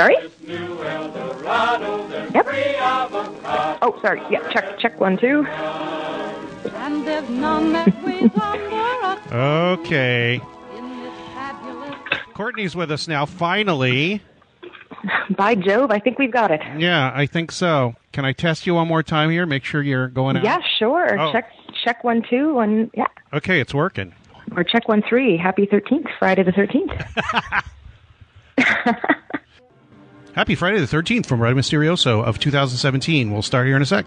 Sorry? Yep. Oh, sorry. Yeah, check check one two. And there's none that weighs under us Okay. in this fabulous Courtney's with us now, finally. By Jove, I think we've got it. Yeah, I think so. Can I test you one more time here? Make sure you're going out. Yeah, sure. Oh. Check check one two one yeah. Okay, it's working. Or check one three. Happy thirteenth, Friday the thirteenth. Happy Friday the 13th from Red Mysterioso of 2017. We'll start here in a sec.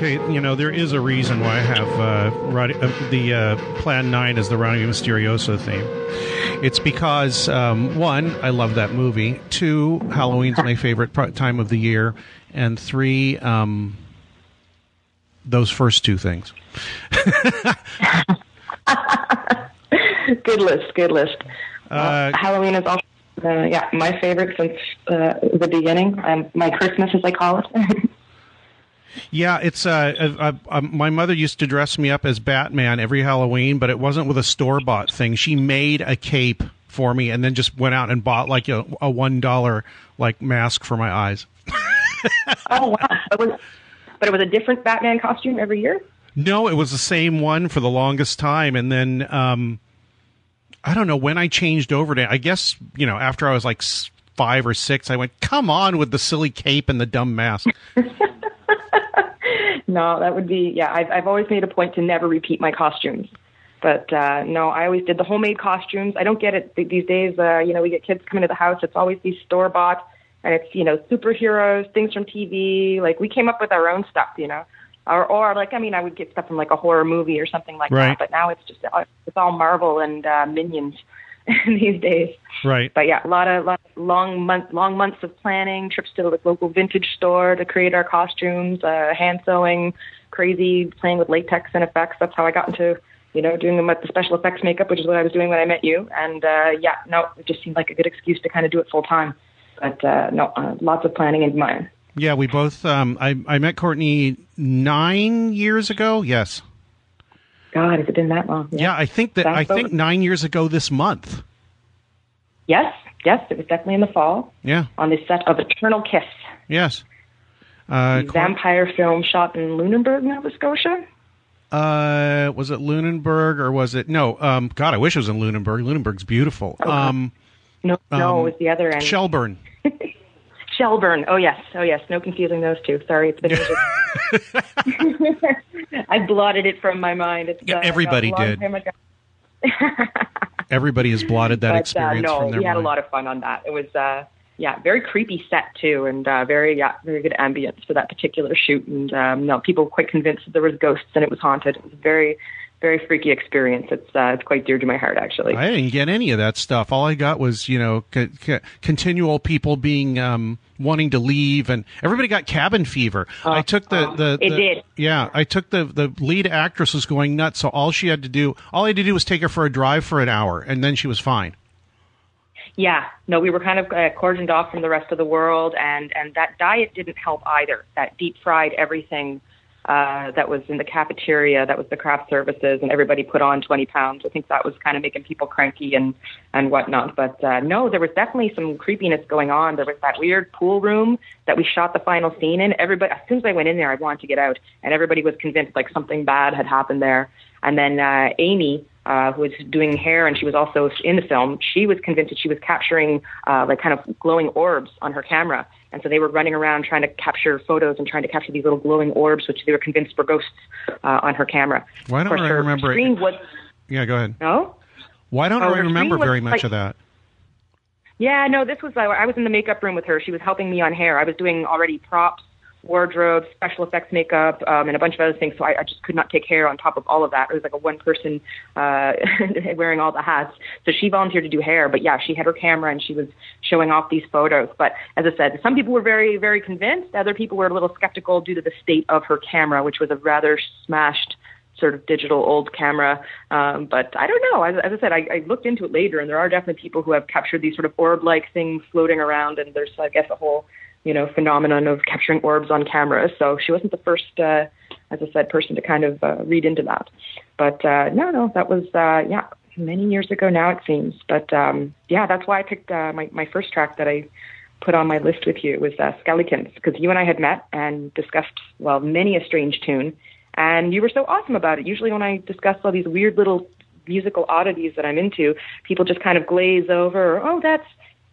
Okay, you know, there is a reason why I have uh, uh, the uh, Plan 9 as the Radio Mysterioso theme. It's because, um, one, I love that movie. Two, Halloween's my favorite pro- time of the year. And three, um, those first two things. good list, good list. Uh, Halloween is also uh, yeah, my favorite since uh, the beginning. Um, my Christmas as I call it. Yeah, it's uh, uh, uh, my mother used to dress me up as Batman every Halloween, but it wasn't with a store bought thing. She made a cape for me and then just went out and bought like a, a one dollar like mask for my eyes. oh wow. But, was, but it was a different Batman costume every year? No, it was the same one for the longest time, and then um, I don't know when I changed over to. I guess you know after I was like five or six, I went, "Come on with the silly cape and the dumb mask." No, that would be yeah. I've I've always made a point to never repeat my costumes, but uh, no, I always did the homemade costumes. I don't get it these days. Uh, you know, we get kids coming to the house. It's always these store bought, and it's you know superheroes, things from TV. Like we came up with our own stuff, you know, or or like I mean, I would get stuff from like a horror movie or something like Right. that. But now it's just uh, it's all Marvel and uh, Minions these days. Right. But yeah, a lot of, lot of long month, long months of planning, trips to the local vintage store to create our costumes, uh, hand sewing, crazy playing with latex and effects. That's how I got into, you know, doing the, the special effects makeup, which is what I was doing when I met you. And uh, yeah, no, it just seemed like a good excuse to kind of do it full time. But uh, no, uh, lots of planning in mine. Yeah, we both. Um, I I met Courtney nine years ago. Yes. God, has it been that long? Yeah, I think that I think nine years ago this month. Yes, yes, it was definitely in the fall Yeah. on the set of Eternal Kiss, Yes. Uh, vampire film shot in Lunenburg, Nova Scotia. uh, was it Lunenburg or was it no? Um, God, I wish it was in Lunenburg. Lunenburg's beautiful. Um, No, no, Um, it was the other end. Shelburne. Shelburne. Oh yes, oh yes. No confusing those two. Sorry, it's been. I blotted it from my mind. It's, Yeah, uh, everybody did. Everybody has blotted that But, uh, experience no, from their we had a lot of fun on that. It was, uh, yeah, very creepy set too, and uh, very, yeah, very good ambience for that particular shoot. And um, no, people were quite convinced that there was ghosts and it was haunted. It was very, very freaky experience. It's, uh, it's quite dear to my heart, actually. I didn't get any of that stuff. All I got was, you know, c- c- continual people being um, wanting to leave, and everybody got cabin fever. I took the the, It the- did. Yeah, I took the the lead actress was going nuts. So all she had to do, all I had to do was take her for a drive for an hour, and then she was fine. Yeah, no, we were kind of uh, cordoned off from the rest of the world, and and that diet didn't help either. That deep fried everything uh, that was in the cafeteria, that was the craft services, and everybody put on 20 pounds. I think that was kind of making people cranky and and whatnot. But uh, no, there was definitely some creepiness going on. There was that weird pool room that we shot the final scene in. Everybody, as soon as I went in there, I wanted to get out, and everybody was convinced like something bad had happened there. And then uh, Amy, uh, who was doing hair and she was also in the film, she was convinced that she was capturing uh, like kind of glowing orbs on her camera. And so they were running around trying to capture photos and trying to capture these little glowing orbs, which they were convinced were ghosts uh, on her camera. Why don't course, I remember screen it? Was, Yeah, go ahead. no? Why don't Oh, I remember very much like- of that? Yeah, no, this was, uh, I was in the makeup room with her. She was helping me on hair. I was doing already props, wardrobe, special effects makeup, um, and a bunch of other things. So I, I just could not take hair on top of all of that. It was like a one person uh, wearing all the hats. So she volunteered to do hair. But yeah, she had her camera and she was showing off these photos. But as I said, some people were very, very convinced. Other people were a little skeptical due to the state of her camera, which was a rather smashed sort of digital old camera. Um, but I don't know. As, as I said, I, I looked into it later, and there are definitely people who have captured these sort of orb-like things floating around, and there's, I guess, a whole, you know, phenomenon of capturing orbs on camera. So she wasn't the first, uh, as I said, person to kind of uh, read into that. But uh, no, no, that was, uh, yeah, many years ago now it seems. But um, yeah, that's why I picked uh, my my first track that I put on my list with you was uh, Skeletons because you and I had met and discussed well many a strange tune, and you were so awesome about it. Usually when I discuss all these weird little musical oddities that I'm into, people just kind of glaze over. Oh, that's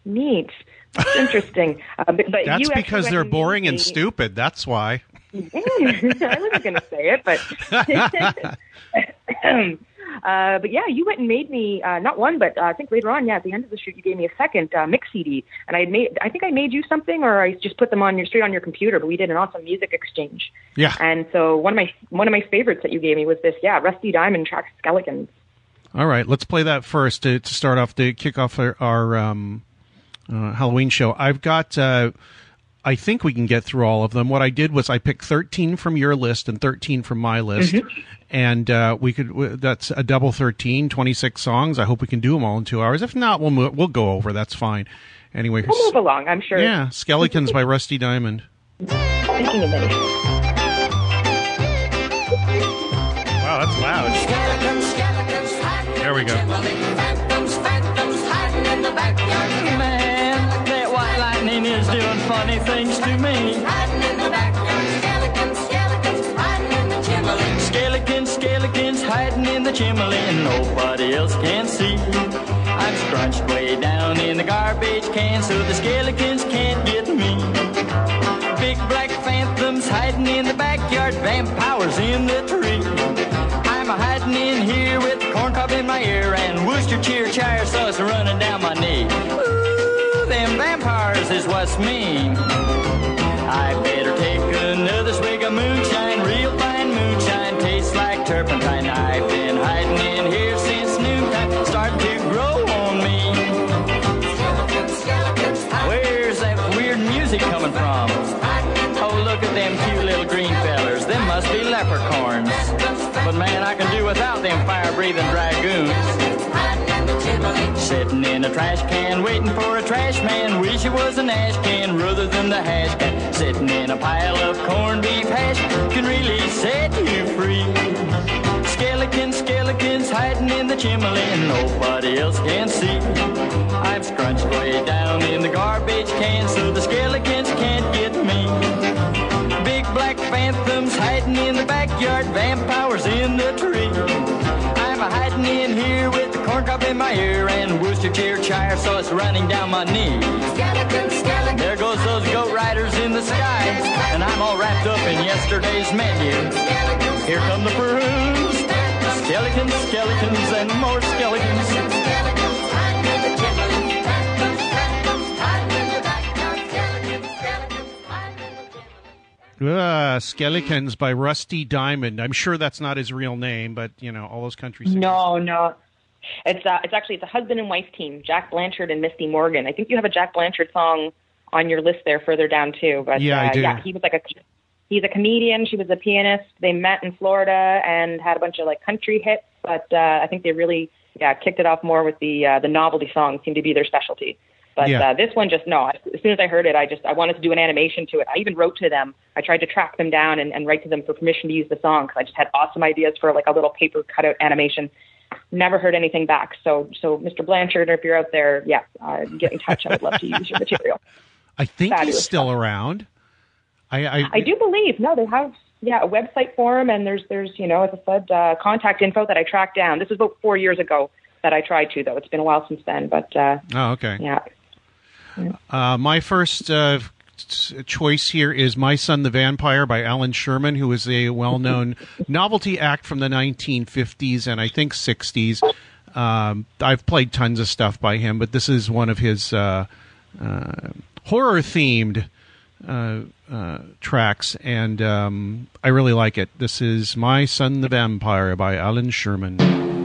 neat. That's interesting. Uh, but, but That's because they're boring and stupid. That's why. I wasn't going to say it, but uh, but yeah, you went and made me uh, not one, but uh, I think later on, yeah, at the end of the shoot, you gave me a second uh, mix CD, and I made, I think I made you something, or I just put them on your straight on your computer. But we did an awesome music exchange, Yeah. and so one of my one of my favorites that you gave me was this, yeah, Rusty Diamond track Skeletons. All right, let's play that first to, to start off to kick off our, our um, uh, Halloween show. I've got. Uh, I think we can get through all of them. What I did was I picked 13 from your list and 13 from my list, and uh, we could. That's a double 13, 26 songs. I hope we can do them all in two hours. If not, we'll move, we'll go over. That's fine. Anyway, We'll move along, I'm sure. yeah, Skeletons by Rusty Diamond. Speaking of it. Wow, that's loud. There we go. Man, funny things to me. Riding in the backyard, skeletons, skeletons hiding in the chimney Skeletons, skeletons, hiding in the chimney, and nobody else can see. I'm scrunched way down in the garbage can so the skeletons can't get me. Big black phantoms hiding in the backyard, vampires in the tree. I'm a hiding in here with corncob in my ear and Worcestershire sauce running down my knee. Is what's mean. I better take another swig of moonshine, real fine moonshine, tastes like turpentine. I've been hiding in here since noontime, starting to grow on me. Where's that weird music coming from? Oh, look at them cute little green fellers. Them must be leprechauns. But man, I can do without them fire-breathing dragoons. A trash can, waiting for a trash man. Wish it was an ash can rather than the hash can. Sitting in a pile of corned beef hash can really set you free. Skeletons, skeletons hiding in the chimney and nobody else can see. I'm scrunched way down in the garbage can so the skeletons can't get me. Big black phantoms hiding in the backyard, vampires in the tree. I'm hiding in here with the in my ear and Worcestershire sauce running down my knee. There goes those goat riders in the sky, and I'm all wrapped up in yesterday's menu. Here come the prunes, skeletons, skeletons, and more skeletons. Uh, Skeletons by Rusty Diamond. I'm sure that's not his real name, but you know all those country singers. No, no. It's uh, it's actually it's a husband and wife team, Jack Blanchard and Misty Morgan. I think you have a Jack Blanchard song on your list there further down too. But Yeah, I uh, do. yeah, he was like a he's a comedian. She was a pianist. They met in Florida and had a bunch of like country hits, but uh, I think they really yeah kicked it off more with the uh, the novelty songs seemed to be their specialty. But Yeah. uh, this one just no. As soon as I heard it, I just I wanted to do an animation to it. I even wrote to them. I tried to track them down and, and write to them for permission to use the song because I just had awesome ideas for like a little paper cutout animation. Never heard anything back. So so Mr. Blanchard, if you're out there, yeah, uh, get in touch. I would love to use your material. I think he's Fabulous still around. I, I, I do believe no, they have yeah a website for him, and there's there's you know as I said uh, contact info that I tracked down. This was about four years ago that I tried to though. It's been a while since then, but uh, Oh, okay. yeah. Uh, my first uh, choice here is My Son the Vampire by Allan Sherman, who is a well known novelty act from the 1950s and I think 60s. Um, I've played tons of stuff by him, but this is one of his uh, uh, horror themed uh, uh, tracks, and um, I really like it. This is My Son the Vampire by Allan Sherman.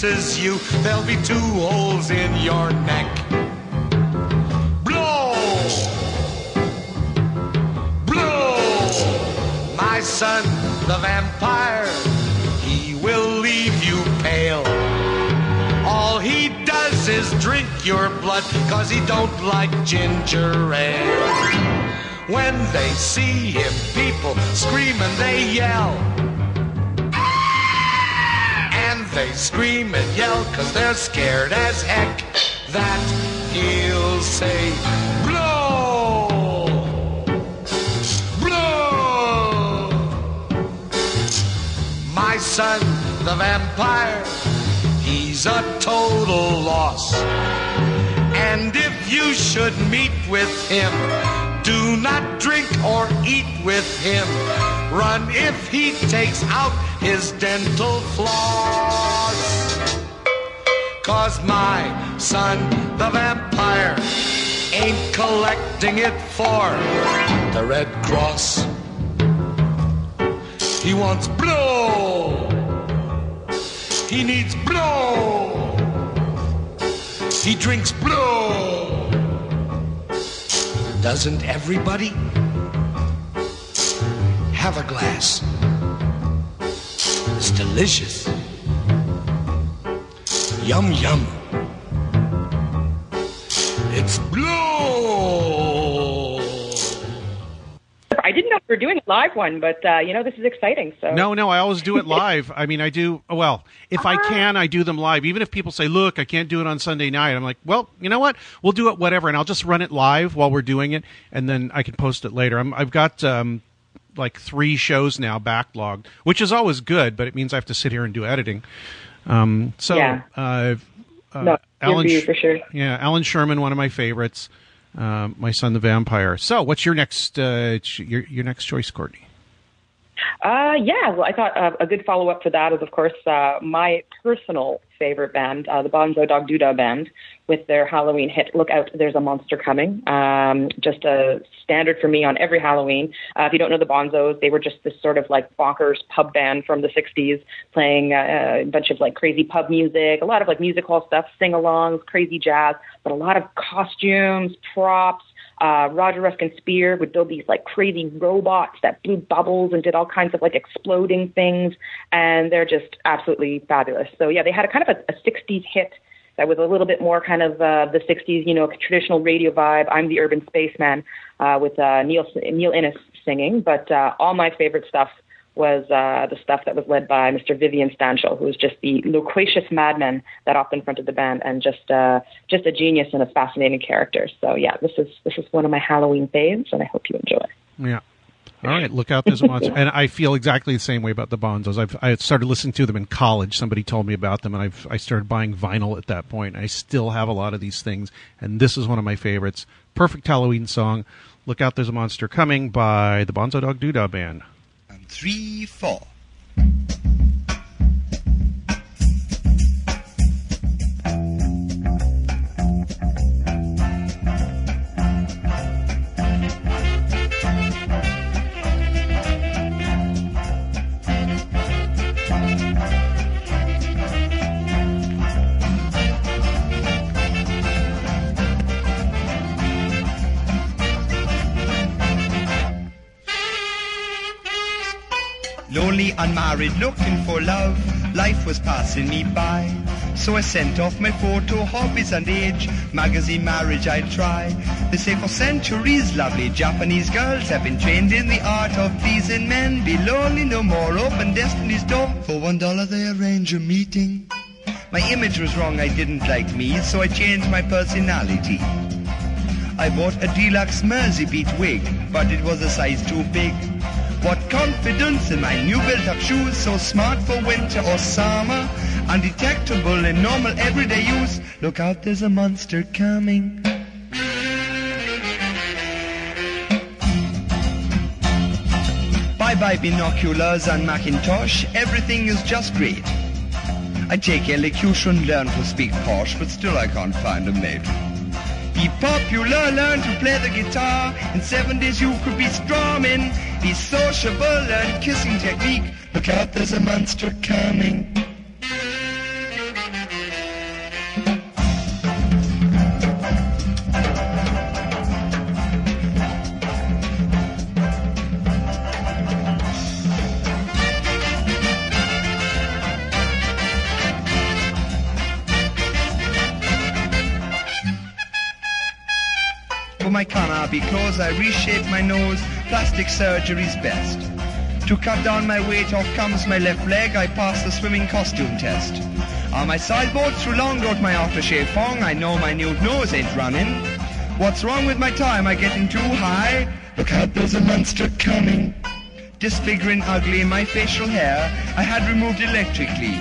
Kisses you, there'll be two holes in your neck. Blow! Blow! My son, the vampire, he will leave you pale. All he does is drink your blood, cause he don't like ginger ale. When they see him, people scream and they yell. They scream and yell cause they're scared as heck that he'll say, Blow! Blow! My son, the vampire, he's a total loss. And if you should meet with him, do not drink or eat with him. Run if he takes out his dental floss. Cause my son, the vampire, ain't collecting it for the Red Cross. He wants blow. He needs blow. He drinks blow. Doesn't everybody have a glass? It's delicious. Yum yum. It's blue. I didn't know we were doing a live one, but uh, you know this is exciting. So No, no, I always do it live. I mean, I do, well, if I can, I do them live. Even if people say, look, I can't do it on Sunday night, I'm like, well, you know what? We'll do it whatever. And I'll just run it live while we're doing it, and then I can post it later. I'm, I've got um, like three shows now backlogged, which is always good, but it means I have to sit here and do editing. Um, so, Yeah. uh, uh, No, Allan, for you Sh- for sure. Yeah, Allan Sherman, one of my favorites. Uh, my son, the vampire. So, what's your next uh, your your next choice, Courtney? Uh, yeah, well, I thought uh, a good follow up for that is, of course, uh, my personal favorite band, uh, the Bonzo Dog Doodah Band, with their Halloween hit "Look Out, There's a Monster Coming." Um, just a standard for me on every Halloween. Uh, if you don't know the Bonzos, they were just this sort of like bonkers pub band from the '60s, playing uh, a bunch of like crazy pub music, a lot of like music hall stuff, sing-alongs, crazy jazz, but a lot of costumes, props uh, Roger Ruskin Spear would build these like crazy robots that blew bubbles and did all kinds of like exploding things, and they're just absolutely fabulous. So yeah, they had a kind of a, a 60s hit that was a little bit more kind of uh, the 60s, you know, traditional radio vibe. I'm the Urban Spaceman uh, with uh, Neil Neil Innes singing, but uh, all my favorite stuff was uh, the stuff that was led by Mr. Vivian Stanshall, who was just the loquacious madman that often fronted the band, and just uh, just a genius and a fascinating character. So yeah, this is this is one of my Halloween faves, and I hope you enjoy. Yeah. All right, look out, there's a monster. And I feel exactly the same way about the Bonzos. I've I started listening to them in college. Somebody told me about them, and I've I started buying vinyl at that point. I still have a lot of these things, and this is one of my favorites. Perfect Halloween song. Look out, there's a monster coming by the Bonzo Dog Doodah Band. Three, four. Unmarried, looking for love. Life was passing me by. So I sent off my photo, hobbies and age. Magazine marriage I'd try. They say for centuries, lovely Japanese girls have been trained in the art of pleasing men. Be lonely no more, open destiny's door. For one dollar they arrange a meeting. My image was wrong, I didn't like me, so I changed my personality. I bought a deluxe Mersey beat wig, but it was a size too big. What confidence in my new built-up shoes, so smart for winter or summer, undetectable in normal everyday use. Look out, there's a monster coming. Bye-bye binoculars and Macintosh, everything is just great. I take elocution, learn to speak posh, but still I can't find a mate. Be popular, learn to play the guitar. In seven days you could be strumming. Be sociable, and kissing technique. Look out, there's a monster coming. Clothes, I reshape my nose. Plastic surgery's best. To cut down my weight, off comes my left leg. I pass the swimming costume test. On my sideboard through long out my aftershave fong, I know my new nose ain't running. What's wrong with my? Am I getting too high? Look out, there's a monster coming. Disfiguring ugly my facial hair, I had removed electrically.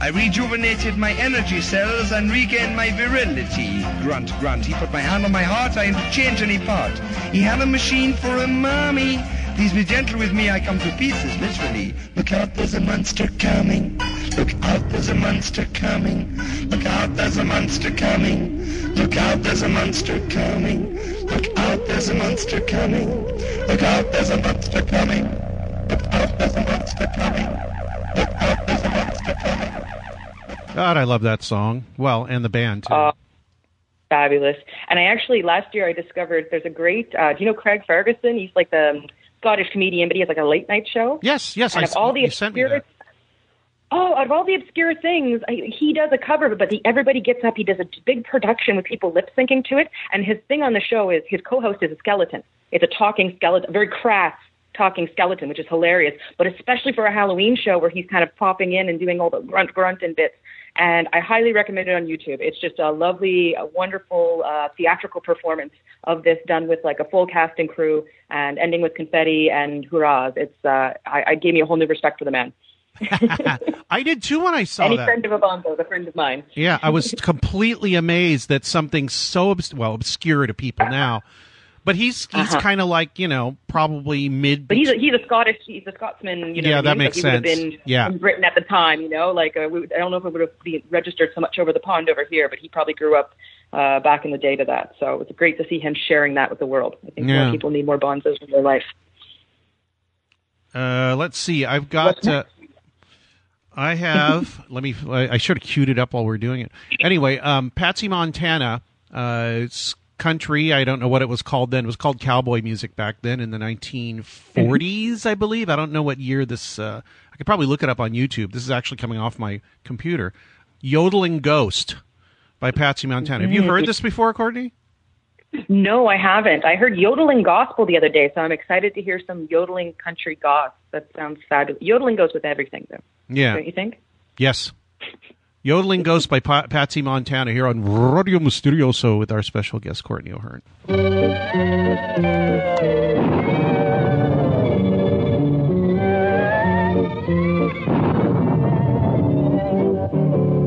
I rejuvenated my energy cells and regained my virility. Grunt, grunt. He put my hand on my heart, I interchange any part. He had a machine for a mommy. Please be gentle with me, I come to pieces, literally. Look out, there's a monster coming. Look out, there's a monster coming. Look out, there's a monster coming. Look out, there's a monster coming. Look out, there's a monster coming. Look out, there's a monster coming. Look out, there's a monster coming. Look out, there's a monster coming. God, I love that song. Well, and the band too. Uh, fabulous. And I actually last year I discovered there's a great. Uh, do you know Craig Ferguson? He's like the Scottish comedian, but he has like a late night show. yes, yes. And I, of all the you sent me obscure, that. oh, out of all the obscure things, I, he does a cover, but the, everybody gets up. He does a big production with people lip syncing to it, and his thing on the show is his co-host is a skeleton. It's a talking skeleton, a very crass talking skeleton, which is hilarious. But especially for a Halloween show where he's kind of popping in and doing all the grunt grunt and bits. And I highly recommend it on YouTube. It's just a lovely, a wonderful uh, theatrical performance of this done with like a full cast and crew and ending with confetti and hurrahs. It's uh, I, I gave me a whole new respect for the man. I did too when I saw it. Any that. friend of a bonzo is a friend of mine. Yeah, I was completely amazed that something so obs- well obscure to people now, but he's he's Uh-huh. kind of like you know probably mid. But he's a, he's a Scottish, he's a Scotsman. You know Yeah, what I that mean? makes But he would have sense. Been Yeah. in Britain at the time, you know. Like uh, we, I don't know if it would have been registered so much over the pond over here, but he probably grew up uh, back in the day to that. So it's great to see him sharing that with the world. I think Yeah. more people need more bonzos in their life. Uh, let's see. I've got. Uh, I have. let me. I I should have queued it up while we are doing it. Anyway, um, Patsy Montana. Uh, country. I don't know what it was called then. It was called cowboy music back then in the 1940s, I believe. I don't know what year this. Uh, I could probably look it up on YouTube. This is actually coming off my computer. Yodeling Ghost by Patsy Montana. Have you heard this before, Courtney? No, I haven't. I heard yodeling gospel the other day, so I'm excited to hear some yodeling country goss. That sounds fabulous. Yodeling goes with everything, though, Yeah. don't you think? Yes. Yodeling Ghost by pa- Patsy Montana here on Radio Mysterioso with our special guest, Courtney O'Hearn.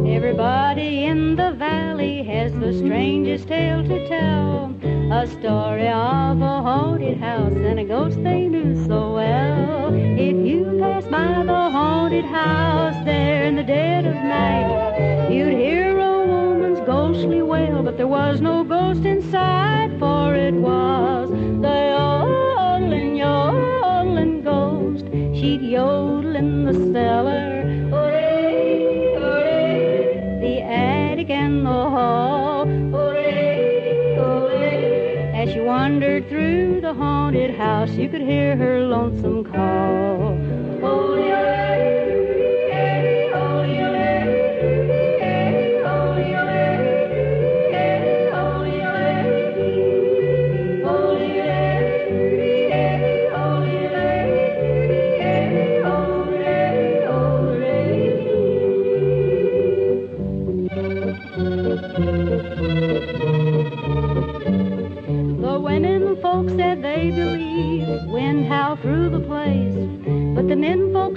Everybody in the valley has the strangest tale to tell. A story of a haunted house and a ghost they knew so well. If you pass by the haunted house there in the dead of night, you'd hear a woman's ghostly wail, but there was no ghost inside, for it was the yodeling, yodeling ghost. She'd yodel in the cellar. The attic and the hall. As she wandered through the haunted house, you could hear her lonesome call.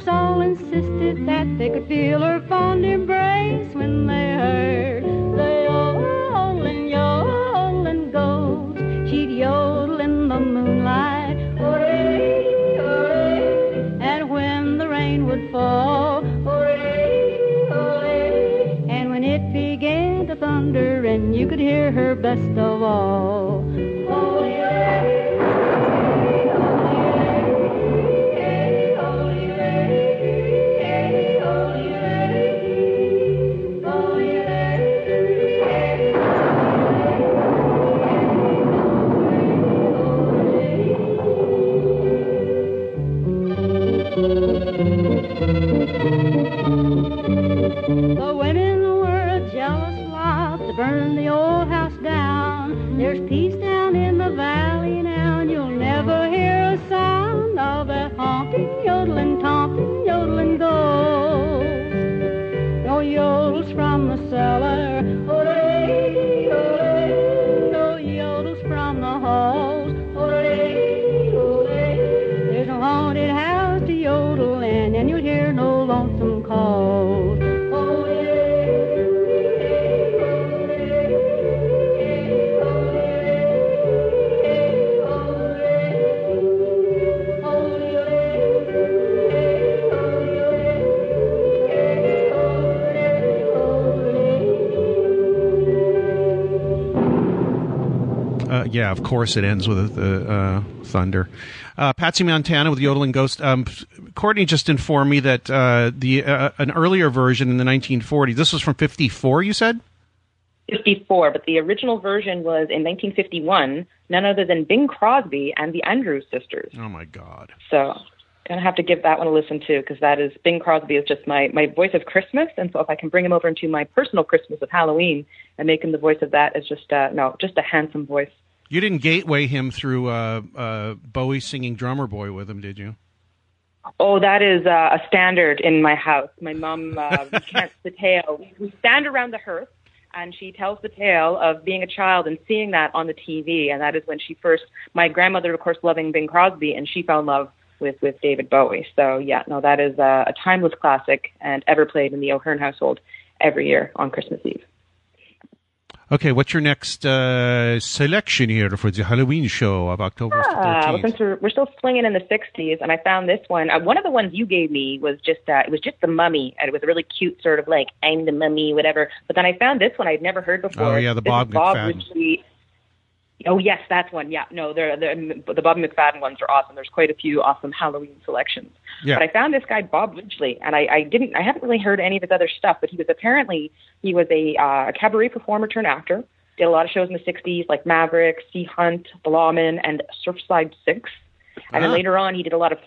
Folks all insisted that they could feel her fond embrace when they heard the yodeling, yodeling ghost. She'd yodel in the moonlight, hooray, hooray. And when the rain would fall, hooray, hooray. And when it began to thunder, and you could hear her best of all. The Uh, yeah, of course it ends with the uh, thunder. Uh, Patsy Montana with Yodeling Ghost. Um, Courtney just informed me that uh, the uh, an earlier version in the 1940s. This was from 54. You said. 54, but the original version was in 1951, none other than Bing Crosby and the Andrews sisters. Oh my God. So, gonna have to give that one a listen too, because that is Bing Crosby is just my my voice of Christmas, and so if I can bring him over into my personal Christmas of Halloween and make him the voice of that, is just uh, no, just a handsome voice. You didn't gateway him through uh, uh, Bowie singing "Drummer Boy" with him, did you? Oh, that is uh, a standard in my house. My mom uh, recants the tale. We stand around the hearth, and she tells the tale of being a child and seeing that on the TV. And that is when she first, my grandmother, of course, loving Bing Crosby, and she fell in love with with David Bowie. So yeah, no, that is a, a timeless classic and ever played in the O'Hearn household every year on Christmas Eve. Okay, what's your next uh, selection here for the Halloween show of October Ah, well, since we're, we're still swinging in the 60s, and I found this one. Uh, one of the ones you gave me was just uh, it was just the mummy, and it was a really cute sort of like I'm the mummy, whatever. But then I found this one I'd never heard before. Oh, yeah, the Bob Bob. Oh yes, that's one. Yeah, no, they're, they're, the Bob McFadden ones are awesome. There's quite a few awesome Halloween selections. Yeah. But I found this guy Bob Ridgely, and I, I didn't, I haven't really heard any of his other stuff. But he was apparently he was a uh, cabaret performer turned actor. Did a lot of shows in the '60s, like Maverick, Sea Hunt, The Lawman, and Surfside Six. And then Ah. later on, he did a lot of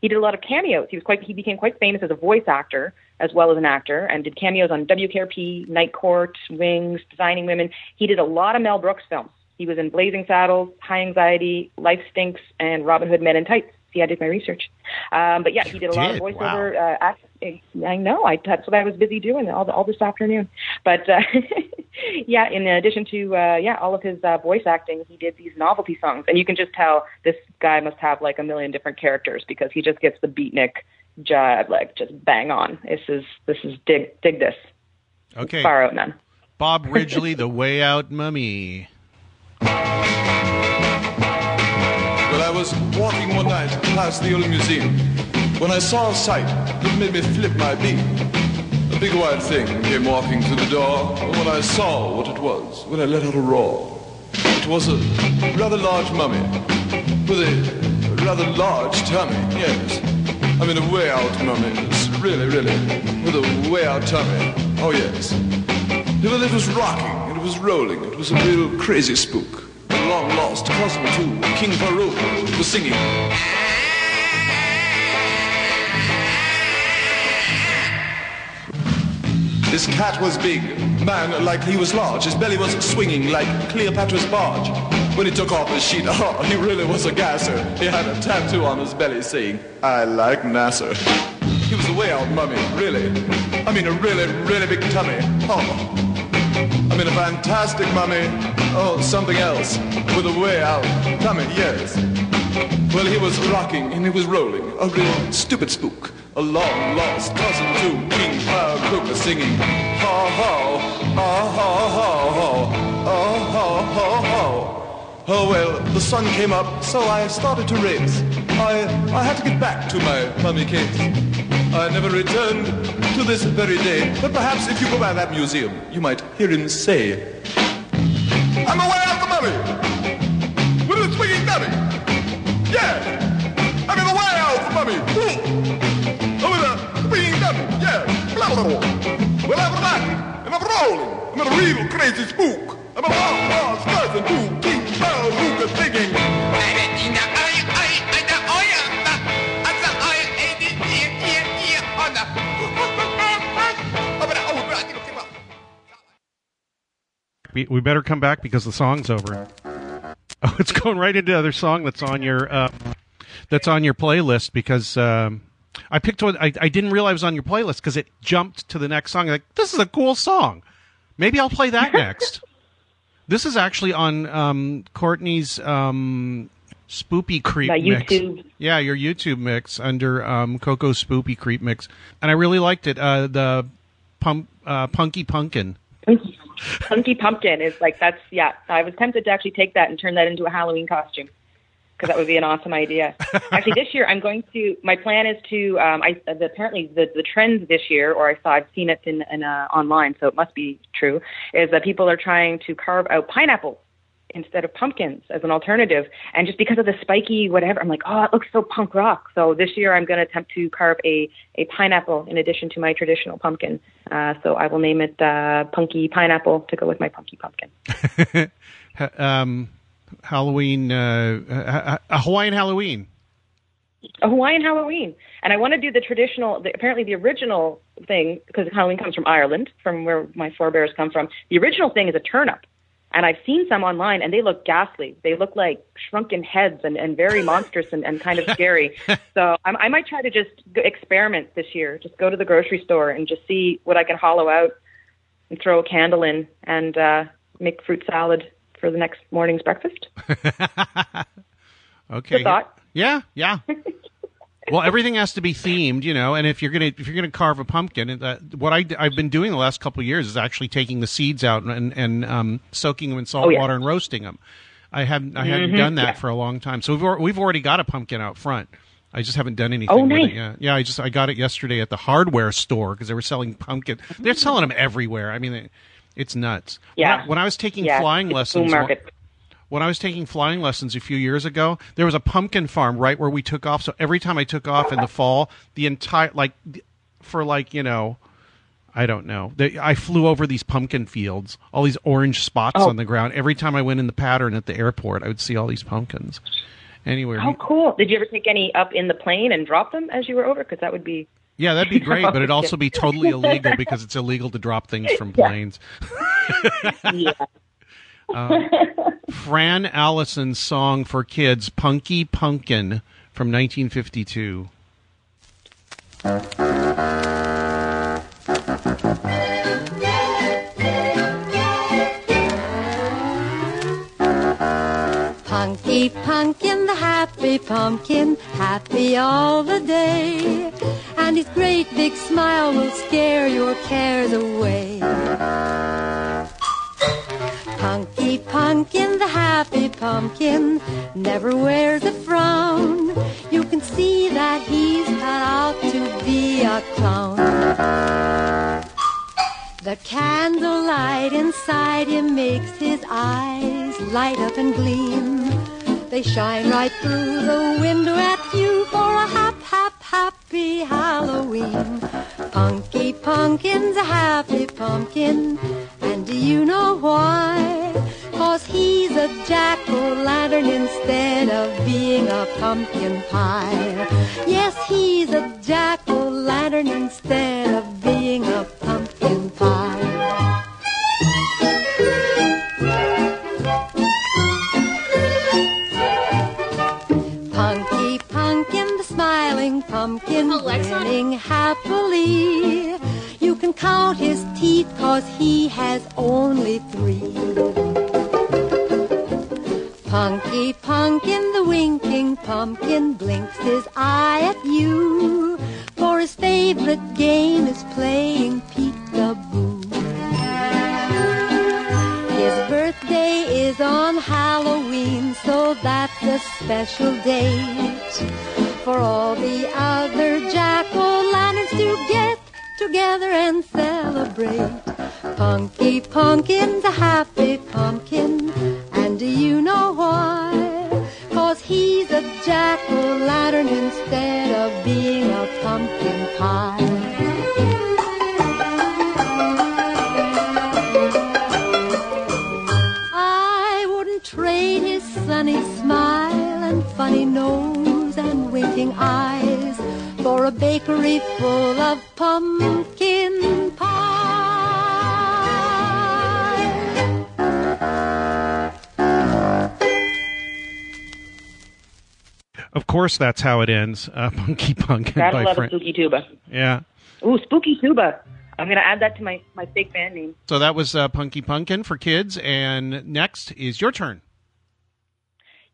he did a lot of cameos. He was quite he became quite famous as a voice actor as well as an actor, and did cameos on WKRP, Night Court, Wings, Designing Women. He did a lot of Mel Brooks films. He was in Blazing Saddles, High Anxiety, Life Stinks, and Robin Hood Men in Tights. See, I did my research. Um, but yeah, he did a lot of did? voiceover. Uh, act, I know. I that's what I was busy doing all the, all this afternoon. But uh, yeah, in addition to uh, yeah, all of his uh, voice acting, he did these novelty songs, and you can just tell this guy must have like a million different characters because he just gets the beatnik jive like just bang on. This is this is dig dig this. Okay. Far out none. Bob Ridgely, The Way Out Mummy. Well, I was walking one night past the old museum when I saw a sight that made me flip my beat. A big white thing came walking through the door, and when I saw what it was, when I let out a roar, it was a rather large mummy with a rather large tummy, yes. I mean, a way out mummy, it's really, really, with a way out tummy, oh yes. Well, it was rocking, was rolling, it was a real crazy spook. The long lost cousin too, King Farouk, was singing. This cat was big, man like he was large. His belly was swinging like Cleopatra's barge. When he took off his sheet, oh, he really was a gasser. He had a tattoo on his belly saying, I like Nasser. He was a way out mummy, really. I mean, a really, really big tummy. Oh. I mean, a fantastic mummy. Oh, something else. With a way out tummy, yes. Well, he was rocking and he was rolling. A real stupid spook. A long lost cousin to King Farouk was singing. Ha ha, ha ha ha ha, ha ha ha ha. Oh well, the sun came up, so I started to race. I, I had to get back to my mummy case. I never returned to this very day, but perhaps if you go by that museum, you might hear him say, I'm away out the mummy! With a swinging dummy! Yeah! I'm in the way out the mummy! Oh, with a swinging dummy! Yeah! Blah, blah, blah. Well, everybody, and I'm rolling. I'm a real crazy spook. I'm a long lost cousin We, we better come back because the song's over. Oh, it's going right into the other song that's on your uh, that's on your playlist because um, I picked one. I, I didn't realize it was on your playlist because it jumped to the next song. Like this is a cool song. Maybe I'll play that next. this is actually on um, Courtney's um, Spoopy Creep My mix. YouTube. Yeah, your YouTube mix under um, Coco Spoopy Creep mix, and I really liked it. Uh, the pump, uh, Punky Pumpkin. Punky Pumpkin is like that's yeah. I was tempted to actually take that and turn that into a Halloween costume because that would be an awesome idea. actually, this year I'm going to. My plan is to. Um, I the, apparently the the trend this year, or I saw I've seen it in, in uh, online, so it must be true. Is that people are trying to carve out pineapples instead of pumpkins as an alternative. And just because of the spiky whatever, I'm like, oh, it looks so punk rock. So this year I'm going to attempt to carve a, a pineapple in addition to my traditional pumpkin. Uh, so I will name it uh, Punky Pineapple to go with my Punky Pumpkin. Um, Halloween, uh, a Hawaiian Halloween. A Hawaiian Halloween. And I want to do the traditional, the, apparently the original thing, because Halloween comes from Ireland, from where my forebears come from. The original thing is a turnip. And I've seen some online, and they look ghastly. They look like shrunken heads and, and very monstrous and, and kind of scary. So I, I might try to just experiment this year. Just go to the grocery store and just see what I can hollow out and throw a candle in and uh, make fruit salad for the next morning's breakfast. Okay. Good thought. Yeah, yeah. well, everything has to be themed, you know. And if you're gonna if you're gonna carve a pumpkin, and, uh, what I I've been doing the last couple of years is actually taking the seeds out and and um, soaking them in salt Oh, yeah. water and roasting them. I hadn't I hadn't Mhm, done that yeah. for a long time. So we've we've already got a pumpkin out front. I just haven't done anything Oh, with nice. it yet. Yeah, I just I got it yesterday at the hardware store because they were selling pumpkin. They're selling them everywhere. I mean, it, it's nuts. When Yeah. I- when I was taking Yeah, flying it's lessons, market. When I was taking flying lessons a few years ago, there was a pumpkin farm right where we took off. So every time I took off in the fall, the entire like for like you know, I don't know, I flew over these pumpkin fields, all these orange spots Oh. on the ground. Every time I went in the pattern at the airport, I would see all these pumpkins. Anywhere. Oh, cool. Did you ever take any up in the plane and drop them as you were over? Because that would be. yeah, that'd be great, but it'd also be totally illegal because it's illegal to drop things from planes. yeah. Um, Fran Allison's song for kids, Punky Pumpkin, from 1952. Punky Pumpkin, the happy pumpkin, happy all the day. And his great big smile will scare your cares away. Punky Pumpkin, the happy pumpkin, never wears a frown. You can see that he's cut out to be a clown. The candlelight inside him makes his eyes light up and gleam. They shine right through the window at you for a hap, hap, happy Halloween. Punky Pumpkin's a happy pumpkin, and do you know why? Cause he's a jack-o'-lantern instead of being a pumpkin pie. Yes, he's a jack-o'-lantern instead of being a pumpkin pie. Pumpkin, grinning happily. You can count his teeth cause he has only three. Punky Pumpkin, the winking pumpkin, blinks his eye at you. For his favorite game is playing peekaboo. His birthday is on Halloween, so that's a special date for all the other jack-o'-lanterns to get together and celebrate. Punky Pumpkin's a happy pumpkin, and do you know why? Cause he's a jack-o'-lantern instead of being a pumpkin pie. I wouldn't trade his sunny smile and funny nose and eyes for a bakery full of pumpkin pie. Of course, that's how it ends. Uh, Punky Pumpkin Gotta by love a Fran- spooky tuba. Yeah. Ooh, spooky tuba. I'm gonna add that to my my fake band name. So that was uh, Punky Punkin for kids, and next is your turn.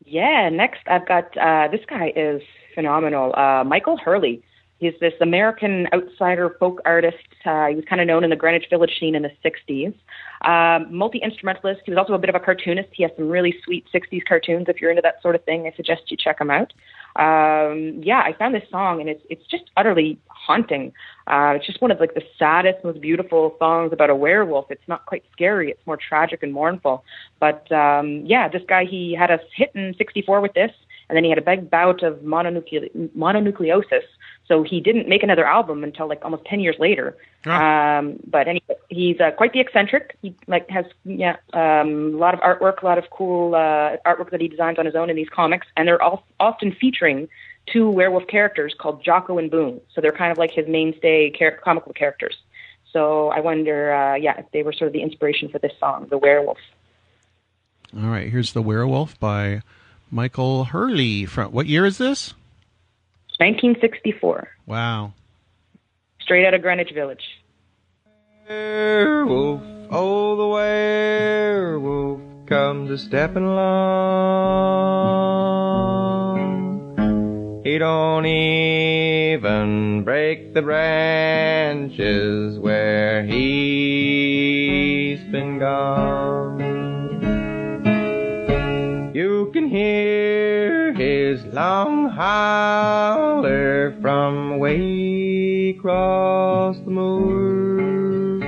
Yeah, next I've got uh, this guy is phenomenal. Uh, Michael Hurley. He's this American outsider folk artist. Uh, he was kind of known in the Greenwich Village scene in the 60s. Um, Multi instrumentalist. He was also a bit of a cartoonist. He has some really sweet 60s cartoons. If you're into that sort of thing, I suggest you check him out. Um, yeah, I found this song and it's it's just utterly haunting. Uh, it's just one of like the saddest, most beautiful songs about a werewolf. It's not quite scary. It's more tragic and mournful. But um, yeah, this guy he had us hit in '64 with this, and then he had a big bout of mononucle- mononucleosis. So he didn't make another album until like almost 10 years later. Um, but anyway, he's uh, quite the eccentric. He like has yeah um, a lot of artwork, a lot of cool uh, artwork that he designs on his own in these comics, and they're all often featuring two werewolf characters called Jocko and Boone. So they're kind of like his mainstay char- comical characters. So I wonder, uh, yeah, if they were sort of the inspiration for this song, The Werewolf. All right, here's The Werewolf by Michael Hurley. From what year is this? 1964, Wow. straight out of Greenwich Village. Werewolf, oh the werewolf comes a stepping along. He don't even break the branches where he's been gone. Long holler from way across the moor.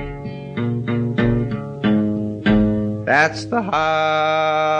That's the holler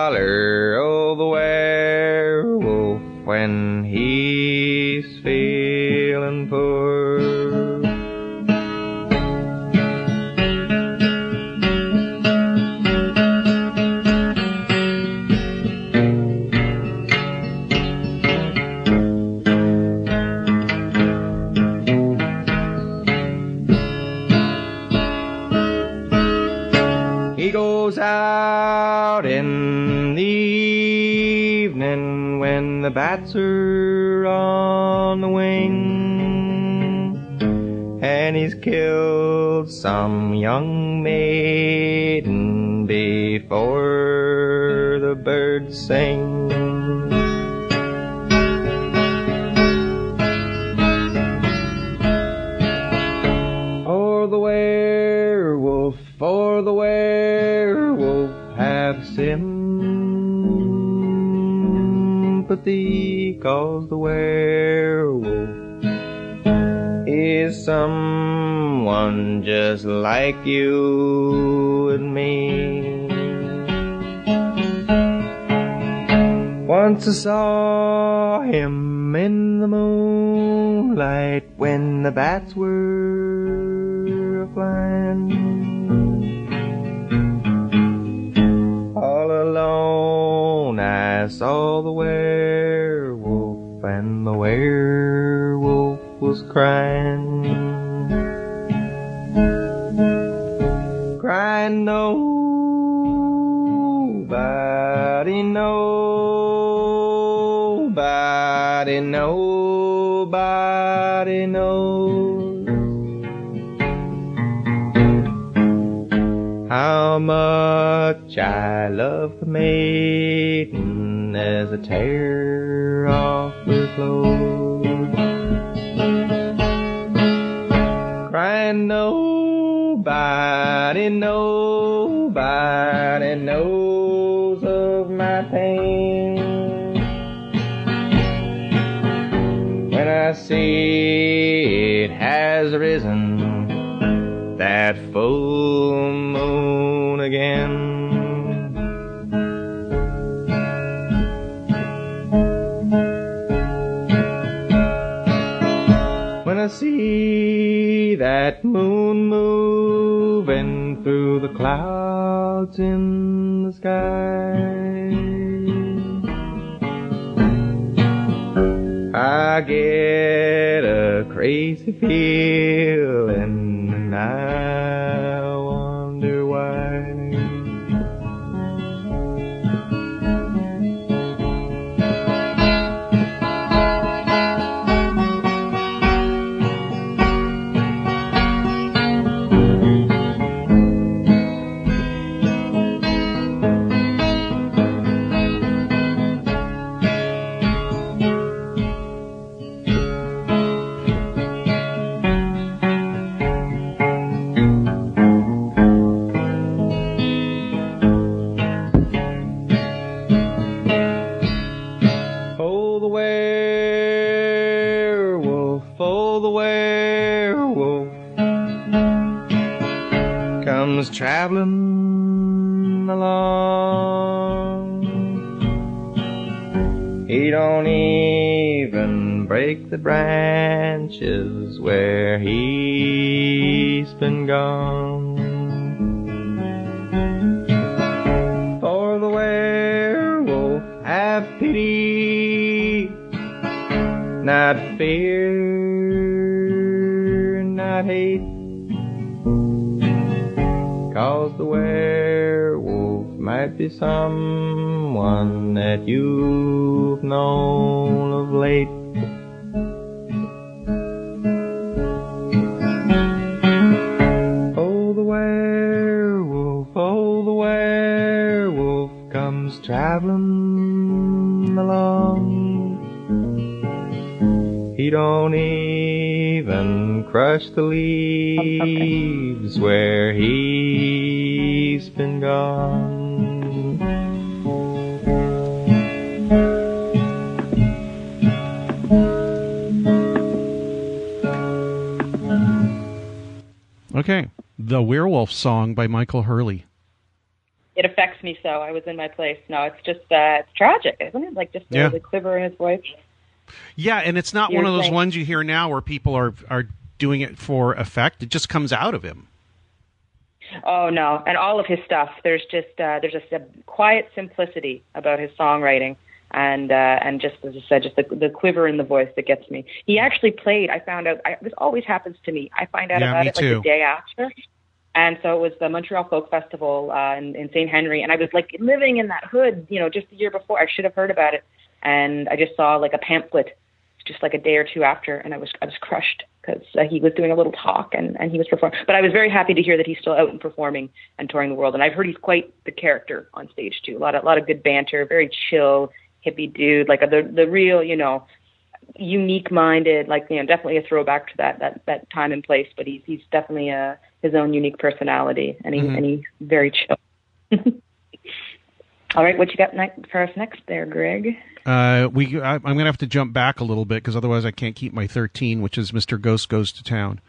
He don't even break the branches where he's been gone. For the werewolf have pity, not fear, not hate. Cause the werewolf be someone that you've known of late. Oh, the werewolf, oh, the werewolf comes traveling along. He don't even crush the leaves where he's been gone. Okay. The Werewolf Song by Michael Hurley. It affects me so. I was in my place. No, it's just uh, it's tragic, isn't it? Like just the, Yeah. the quiver in his voice. Yeah, and it's not You're one of those saying- ones you hear now where people are are doing it for effect. It just comes out of him. Oh no! And all of his stuff. There's just uh, there's just a quiet simplicity about his songwriting, and uh, and just as I said, just the, the quiver in the voice that gets me. He actually played. I found out. I, this always happens to me. I find out Yeah, about it like too. the day after. And so it was the Montreal Folk Festival uh, in, in St. Henry, and I was like living in that hood, you know, just the year before. I should have heard about it. and I just saw like a pamphlet just like a day or two after, and I was I was crushed because uh, he was doing a little talk and and he was performing. But I was very happy to hear that he's still out and performing and touring the world. And I've heard he's quite the character on stage too. A lot of a lot of good banter, very chill hippie dude, like the the real you know unique minded, like you know definitely a throwback to that that that time and place. But he's he's definitely a his own unique personality, and he Mhm. and he's very chill. All right, what you got ne- for us next there, Greg? Uh, we I, I'm going to have to jump back a little bit because otherwise I can't keep my 13, which is Mr. Ghost Goes to Town.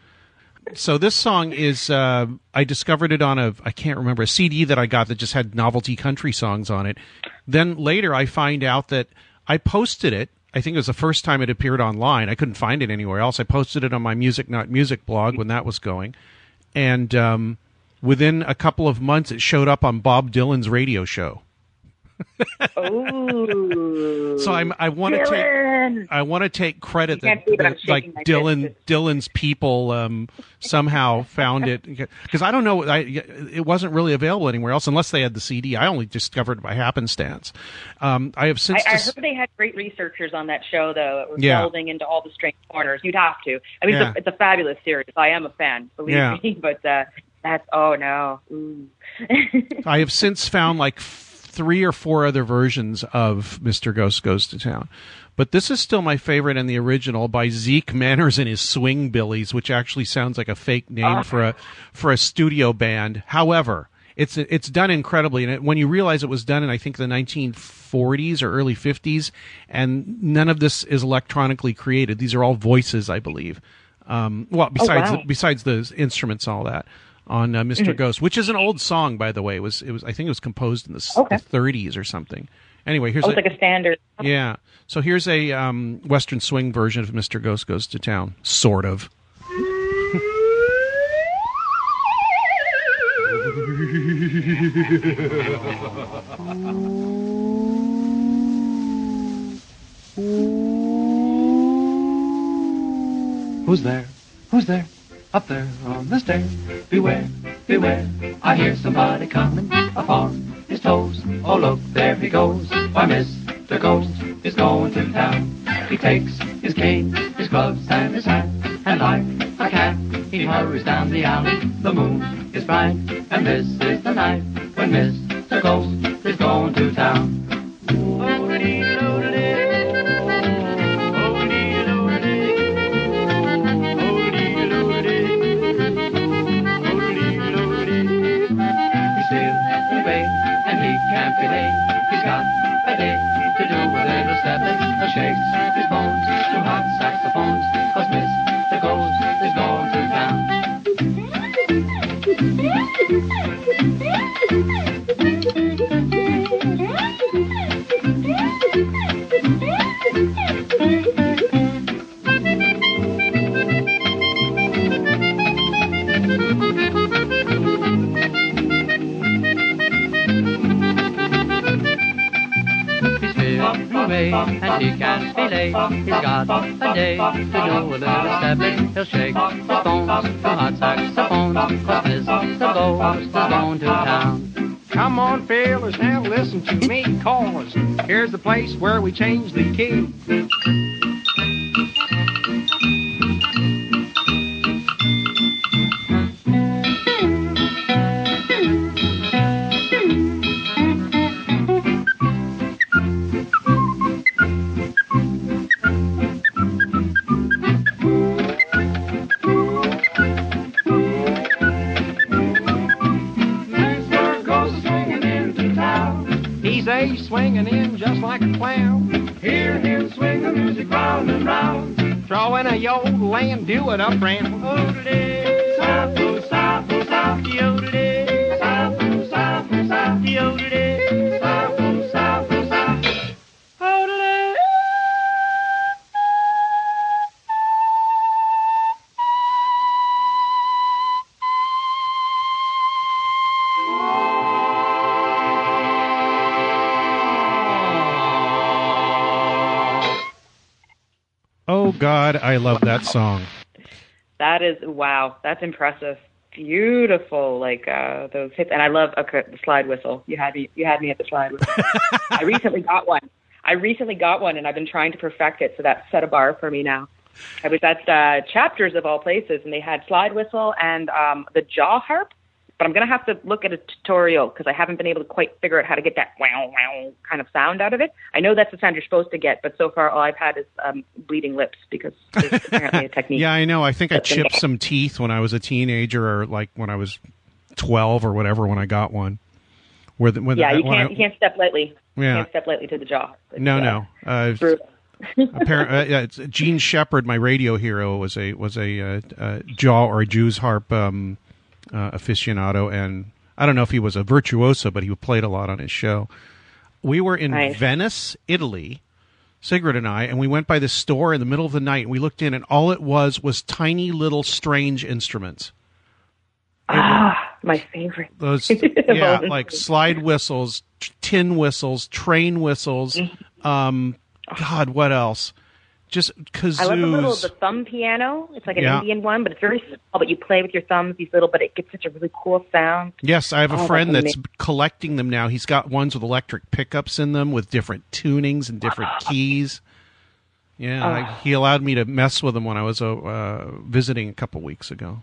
So this song is uh, I discovered it on a I can't remember a CD that I got that just had novelty country songs on it. Then later I find out that I posted it. I think it was the first time it appeared online. I couldn't find it anywhere else. I posted it on my Music Not Music blog when that was going, and um, within a couple of months it showed up on Bob Dylan's radio show. Oh, So I'm I want to take I want to take credit that, see, but I'm that, like Dylan Dylan's people um, somehow found it because I don't know I, it wasn't really available anywhere else unless they had the CD. I only discovered it by happenstance. Um, I have since I dis- heard they had great researchers on that show, though. That were Yeah. delving into all the strange corners. You'd have to. I mean, Yeah. it's, a, it's a fabulous series. I am a fan, believe Yeah. me. But uh, that's oh no. Ooh. I have since found like three or four other versions of Mr. Ghost Goes to Town. But this is still my favorite and the original by Zeke Manners and his Swing Billies, which actually sounds like a fake name Ah. for a for a studio band. However, it's it's done incredibly, and it, when you realize it was done in I think the 1940s or early 50s, and none of this is electronically created. These are all voices, I believe. Um, well, besides wow. besides the instruments, and all that on uh, mister Mm-hmm. Mhm. Ghost, which is an old song, by the way. It was it was I think it was composed in the, Okay. the 30s or something. Anyway, here's oh, it's like a standard. yeah. So here's a um, Western swing version of Mister Ghost Goes to Town, sort of. Beware. I hear somebody coming upon his toes. Oh, look, there he goes. Why, Mr. Ghost is going to town. He takes his cane, his gloves, and his hat. And like a cat, he hurries down the alley. The moon is bright, and this is the night when Mr. Ghost is going to town. A day to do a little stepping. He'll shake the bones, the hot saxophones, cause Mr. Ghost is going to town. Come on, fellas, now listen to me, cause here's the place where we change the key. That song. That is wow. That's impressive. Beautiful, like uh, those hits, and I love okay, the slide whistle. You had me. You had me at the slide whistle. I recently got one. I recently got one, and I've been trying to perfect it, so that set a bar for me now. I was at uh, Chapters of all places, and they had slide whistle and um, the jaw harp. But I'm going to have to look at a tutorial because I haven't been able to quite figure out how to get that wow wow kind of sound out of it. I know that's the sound you're supposed to get, but so far all I've had is um, bleeding lips because there's apparently a technique. Yeah, I know. I think I chipped some teeth when I was a teenager, or like when I was twelve or whatever when I got one. Where the, yeah, the, you can't I- you can't step lightly. Yeah. You can't step lightly to the jaw. It's, no, uh, no. Uh, brutal. apparent, uh, yeah, it's Jean Shepherd, my radio hero, was a was a uh, uh, jaw or a Jew's harp um, uh, aficionado, and I don't know if he was a virtuoso, but he played a lot on his show. We were in Nice. Venice, Italy, Sigrid and I, and we went by this store in the middle of the night. And we looked in, and all it was was tiny little strange instruments. Ah, my favorite. Those, yeah, like slide whistles, tin whistles, train whistles. Um, God, what else? Just kazooes. I love the little the thumb piano. It's like an Yeah. Indian one, but it's very small. But you play with your thumbs, these little, but it gets such a really cool sound. Yes, I have a Oh, friend that's that's collecting them now. He's got ones with electric pickups in them with different tunings and different keys. Yeah, Oh. I, he allowed me to mess with them when I was uh, uh, visiting a couple weeks ago.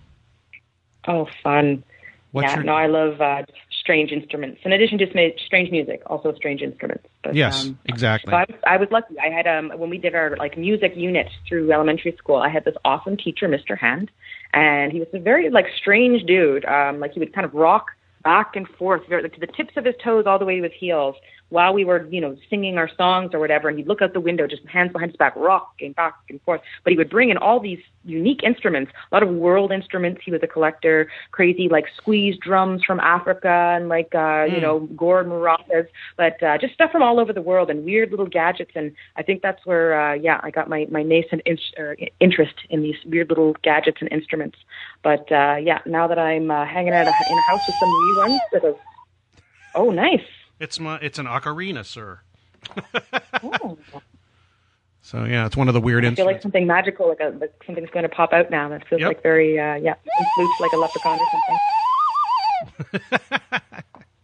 Oh, fun. What's yeah, your- no, I love uh, strange instruments. In addition to strange music, also strange instruments. But, yes, um, exactly. So I was, I was lucky. I had um when we did our like music unit through elementary school. I had this awesome teacher, Mr. Hand, and he was a very like strange dude. Um, like he would kind of rock back and forth, very, like, to the tips of his toes all the way to his heels, while we were you know singing our songs or whatever. And he'd look out the window, just hands behind his back, rocking back and forth. But he would bring in all these unique instruments, a lot of world instruments. He was a collector, crazy like squeeze drums from Africa and like uh, you Mm. know gourd maracas, but uh, just stuff from all over the world and weird little gadgets. And I think that's where uh, yeah I got my my nascent in- er, interest in these weird little gadgets and instruments. But uh, yeah, now that I'm uh, hanging out in a house with some wee ones that are oh nice. It's my it's an ocarina, sir. Oh. So yeah, it's one of the weird I feel instruments. like something magical, like, a, like something's going to pop out now. That feels Yep. like very, uh, yeah, flutes like a leprechaun or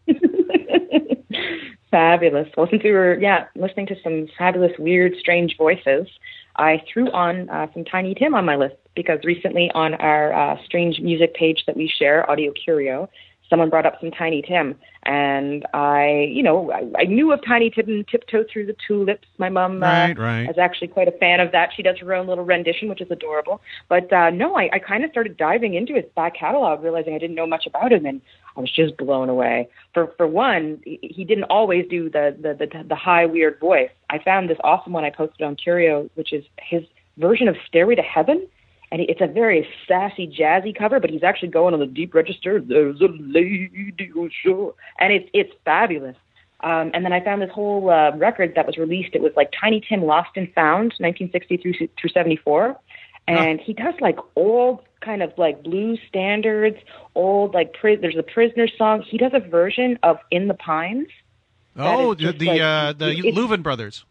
something. fabulous. Well, since we were, yeah, listening to some fabulous, weird, strange voices, I threw on uh, some Tiny Tim on my list because recently on our uh, strange music page that we share, Audio Curio, someone brought up some Tiny Tim, and I, you know, I, I knew of Tiny Tim, and Tiptoe Through the Tulips. My mom uh, Right, right. is actually quite a fan of that. She does her own little rendition, which is adorable. But uh, no, I, I kind of started diving into his back catalog, realizing I didn't know much about him, and I was just blown away. For for one, he he didn't always do the the the, the high weird voice. I found this awesome one I posted on Curio, which is his version of "Stairway to Heaven." And it's a very sassy, jazzy cover, but he's actually going on the deep register. There's a lady on shore, and it's it's fabulous. Um, and then I found this whole uh, record that was released. It was like Tiny Tim Lost and Found, 1960 through through 74, and he does like old kind of like blues standards, old like pri- there's a prisoner song. He does a version of In the Pines. oh, the just the, like- uh, the Louvin brothers.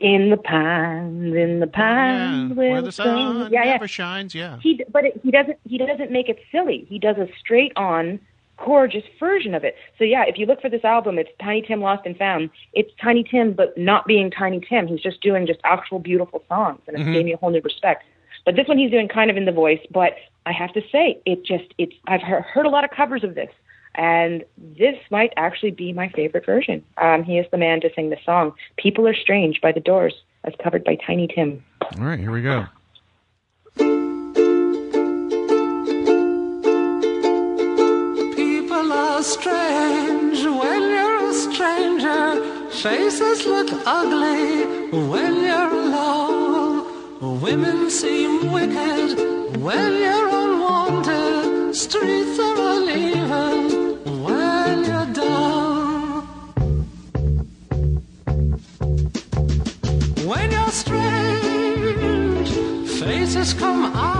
In the pines, in the pines, where the sun yeah, yeah. never shines. Yeah. He, but it, he doesn't. He doesn't make it silly. He does a straight on, gorgeous version of it. So yeah, if you look for this album, it's Tiny Tim Lost and Found. It's Tiny Tim, but not being Tiny Tim. He's just doing just actual beautiful songs, and it Mhm. gave me a whole new respect. But this one he's doing kind of in the voice. But I have to say, it just it's. I've heard a lot of covers of this, and this might actually be my favorite version. Um, he is the man to sing the song "People Are Strange" by The Doors, as covered by Tiny Tim. All right, here we go. People are strange when you're a stranger. Faces look ugly when you're alone. Women seem wicked when you're unwanted. Streets are uneven When you're strange, faces come out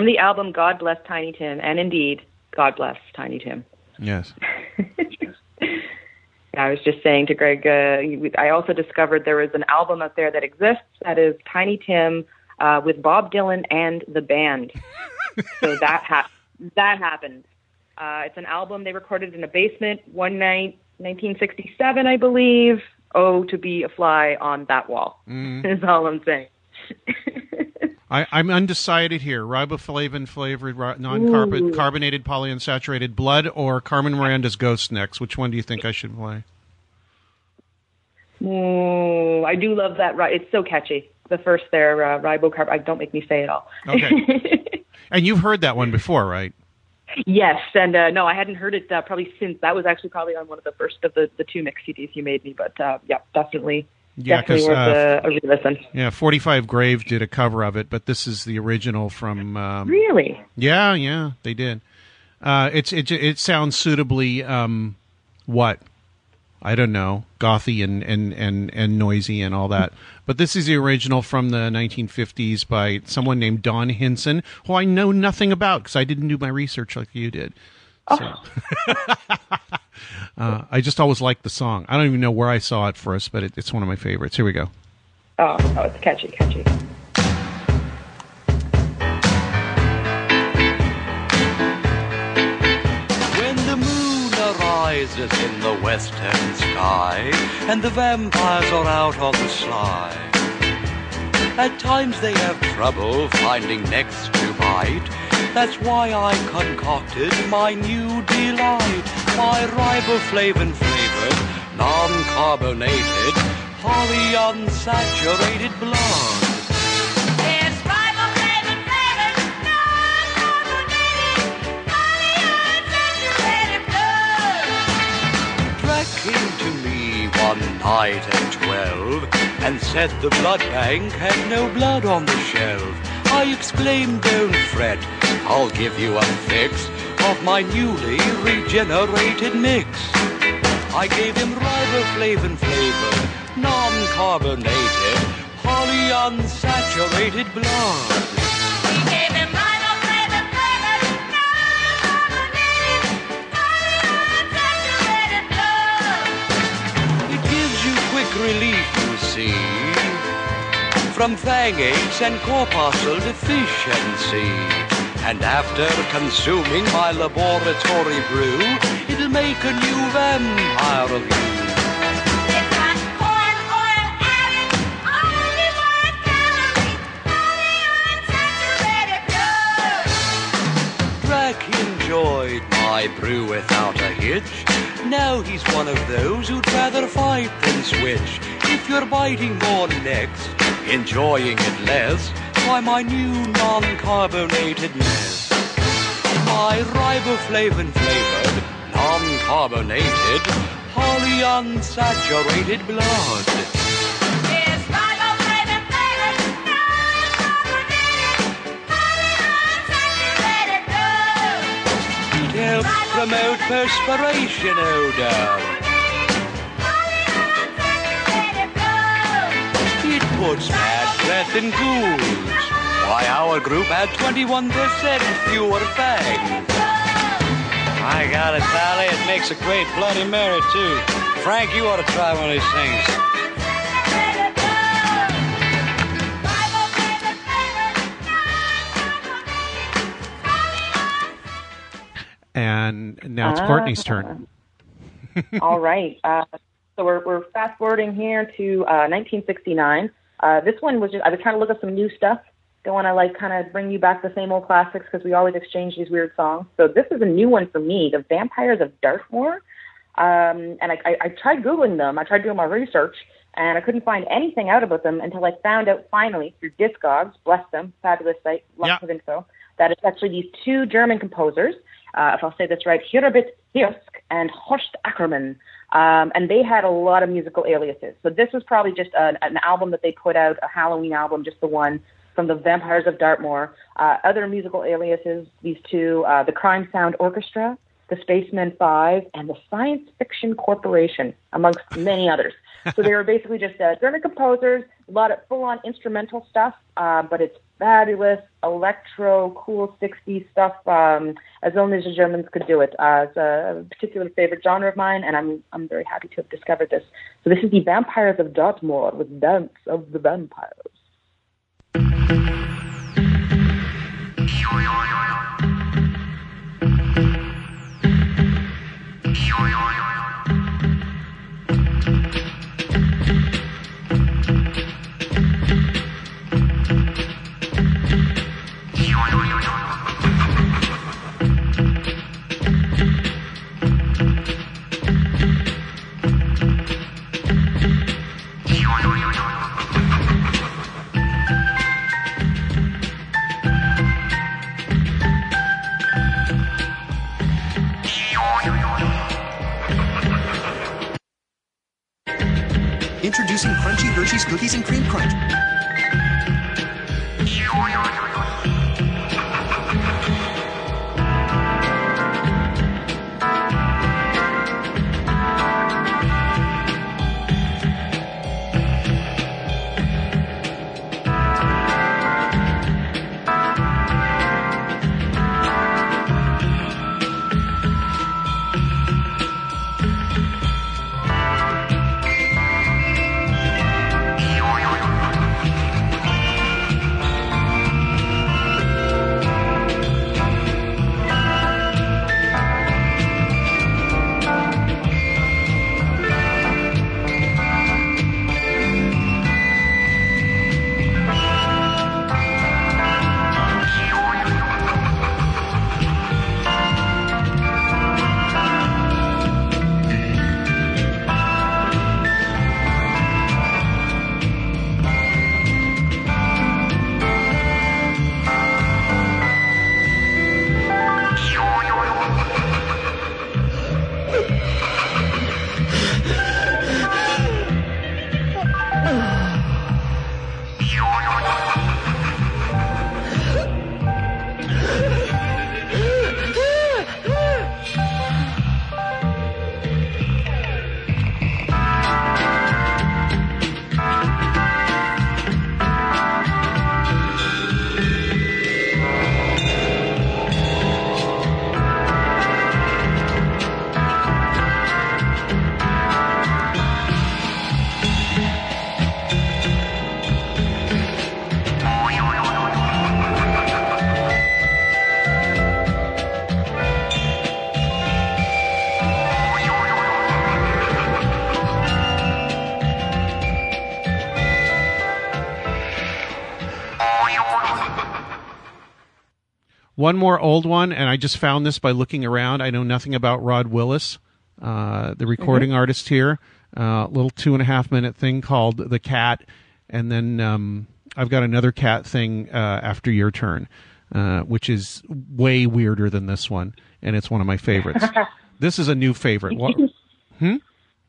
from the album God Bless Tiny Tim, and indeed, God bless Tiny Tim. Yes. I was just saying to Greg, uh, I also discovered there is an album out there that exists that is Tiny Tim uh, with Bob Dylan and the band. so that ha- that happened. Uh, it's an album they recorded in a basement one night, 1967, I believe. Oh, to be a fly on that wall Mm. is all I'm saying. I, I'm undecided here. Riboflavin flavored non-carbonated polyunsaturated blood or Carmen Miranda's Ghost Next. Which one do you think I should play? Mm, I do love that. It's so catchy. The first there, uh, ribocarb. I don't make me say it all. Okay. and you've heard that one before, right? Yes, and uh, no, I hadn't heard it uh, probably since. That was actually probably on one of the first of the, the two mix CDs you made me. But uh, yeah, definitely, Yeah, definitely 'cause, worth uh, a, a re-listen. Yeah, 45 Grave did a cover of it, but this is the original from. Um, Really? Yeah, yeah, they did. Uh, it's it it sounds suitably um, what I don't know, gothy and and and and noisy and all that. But this is the original from the 1950s by someone named Don Hinson, who I know nothing about because I didn't do my research like you did. So. uh, I just always liked the song. I don't even know where I saw it first, but it, it's one of my favorites. Here we go. Oh, oh, it's catchy, catchy. When the moon arises in the western sky and the vampires are out on the sly, at times they have trouble finding necks to bite. That's why I concocted my new delight, my riboflavin flavored, non-carbonated, polyunsaturated blood. Drac came to me one night at twelve and said the blood bank had no blood on the shelf. I exclaimed, don't fret, I'll give you a fix of my newly regenerated mix. I gave him riboflavin flavored, flavor non-carbonated, polyunsaturated blood. It gives you quick relief, you see, from fang aches and corpuscle deficiency. And after consuming my laboratory brew, it'll make a new vampire of you. Drac enjoyed my brew without a hitch. Now he's one of those who'd rather fight than switch. If you're biting more necks, enjoying it less, try my new non-carbonated mess. My riboflavin flavored, non-carbonated, polyunsaturated blood. It helps promote perspiration oh, odor. It puts bad breath in ghouls. Why, our group had 21% fewer fangs. I got it, Sally. It makes a great Bloody Mary, too. Frank, you ought to try one of these things. And now it's Courtney's turn. All right. Uh, so we're, we're fast forwarding here to uh, 1969. Uh, this one was just, I was trying to look up some new stuff. Don't want to like kind of bring you back the same old classics because we always exchange these weird songs. So this is a new one for me, The Vampires of Dartmoor. Um, and I, I, I tried Googling them. I tried doing my research and I couldn't find anything out about them until I found out finally through Discogs, bless them, fabulous site, lots of info, that it's actually these two German composers, uh, if I'll say this right, Hurabit Hirsk and Horst Ackermann. Um, and they had a lot of musical aliases. So this was probably just an, an album that they put out, a Halloween album, just the one from the Vampires of Dartmoor. Uh, other musical aliases, these two, uh, the Crime Sound Orchestra, the Spacemen Five, and the Science Fiction Corporation, amongst many others. So they were basically just uh, German composers, a lot of full-on instrumental stuff, uh, but it's fabulous electro, cool 60s stuff, um, as only the Germans could do it. Uh, it's a particular favorite genre of mine, and I'm I'm very happy to have discovered this. So this is the Vampires of Dartmoor with Dance of the Vampires. Hershey's Cookies and Cream Crunch. One more old one, and I just found this by looking around. I know nothing about Rod Willis, uh, the recording artist here. A little two and a half minute thing called The Cat, and then um, I've got another cat thing uh, after your turn, uh, which is way weirder than this one, and it's one of my favorites. this is a new favorite. What, hmm?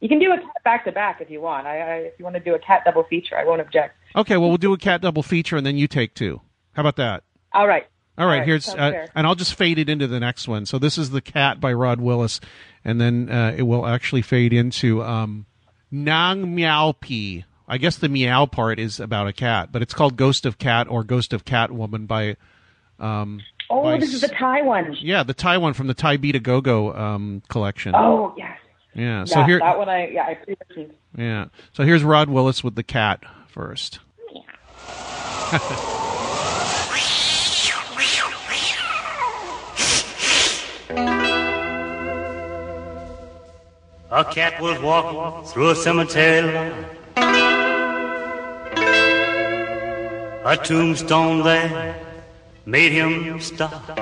You can do a cat back to back if you want. I, I, if you want to do a cat double feature, I won't object. Okay, well, we'll do a cat double feature, and then you take two. How about that? All right. All right, right, here's uh, and I'll just fade it into the next one. So this is the cat by Rod Willis, and then uh, it will actually fade into um, Nang Meow Pi. I guess the meow part is about a cat, but it's called Ghost of Cat or Ghost of Cat Woman by um, Oh, by this is the Thai one. Yeah, the Thai one from the Thai Beat a Go Go um, collection. Oh, yes. Yeah. So that, here, that one I yeah I pre-listened. yeah. So here's Rod Willis with the cat first. A cat was walking through a cemetery line. A tombstone there made him stop.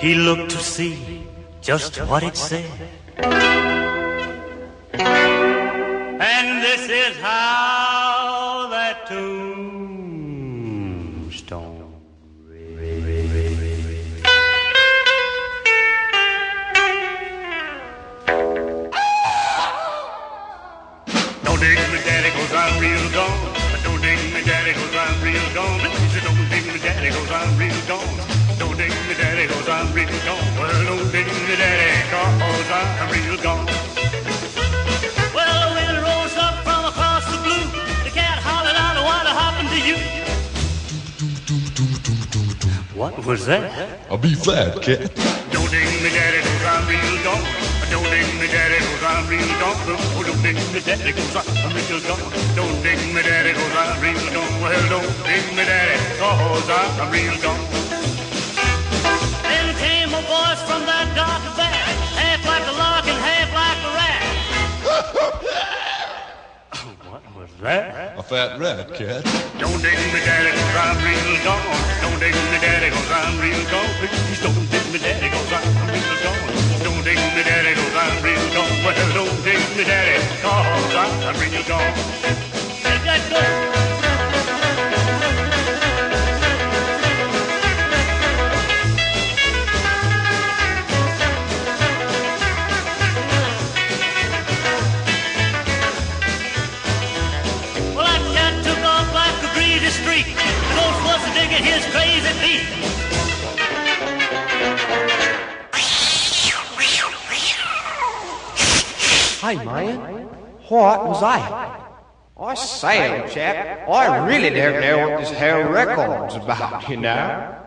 He looked to see just what it said. And this is how B flat cat. Don't dig me, daddy, cause I'm real gone. Don't dig me, daddy, cause I'm real gone. Oh, don't dig me, daddy, cause I'm real gone. Don't dig me, daddy, cause I'm real gone. Well, don't dig me, daddy, cause I'm real gone. Then came a voice from that dark back, half like a lark and half like a rat. what was that? A fat rat cat. Don't dig me, daddy, cause I'm real gone. Don't dig me, daddy, cause I'm real gone. Please don't dig me, daddy, cause I'm real gone. Don't dig me, daddy, cause I'm real gone. Well, don't dig me, daddy, cause I'm real gone. Take that What was that? I say, old chap, I really don't know what this whole record's about, you know.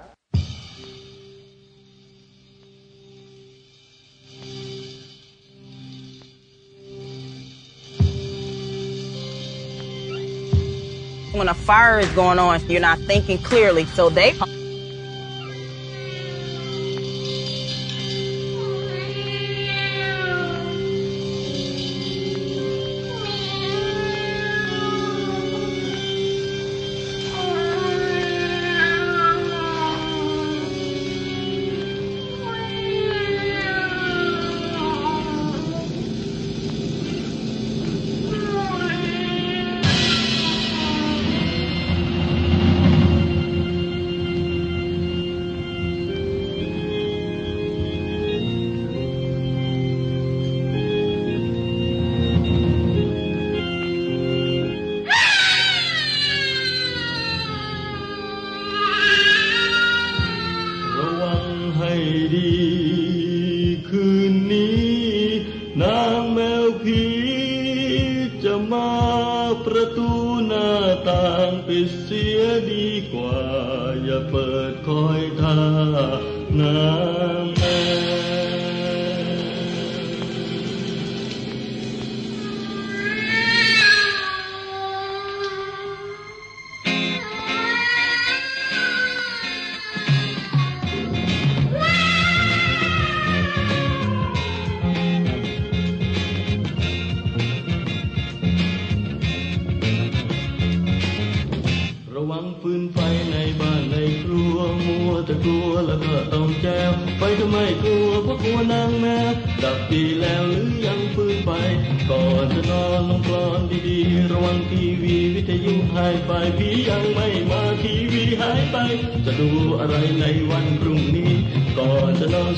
When a fire is going on, you're not thinking clearly. So they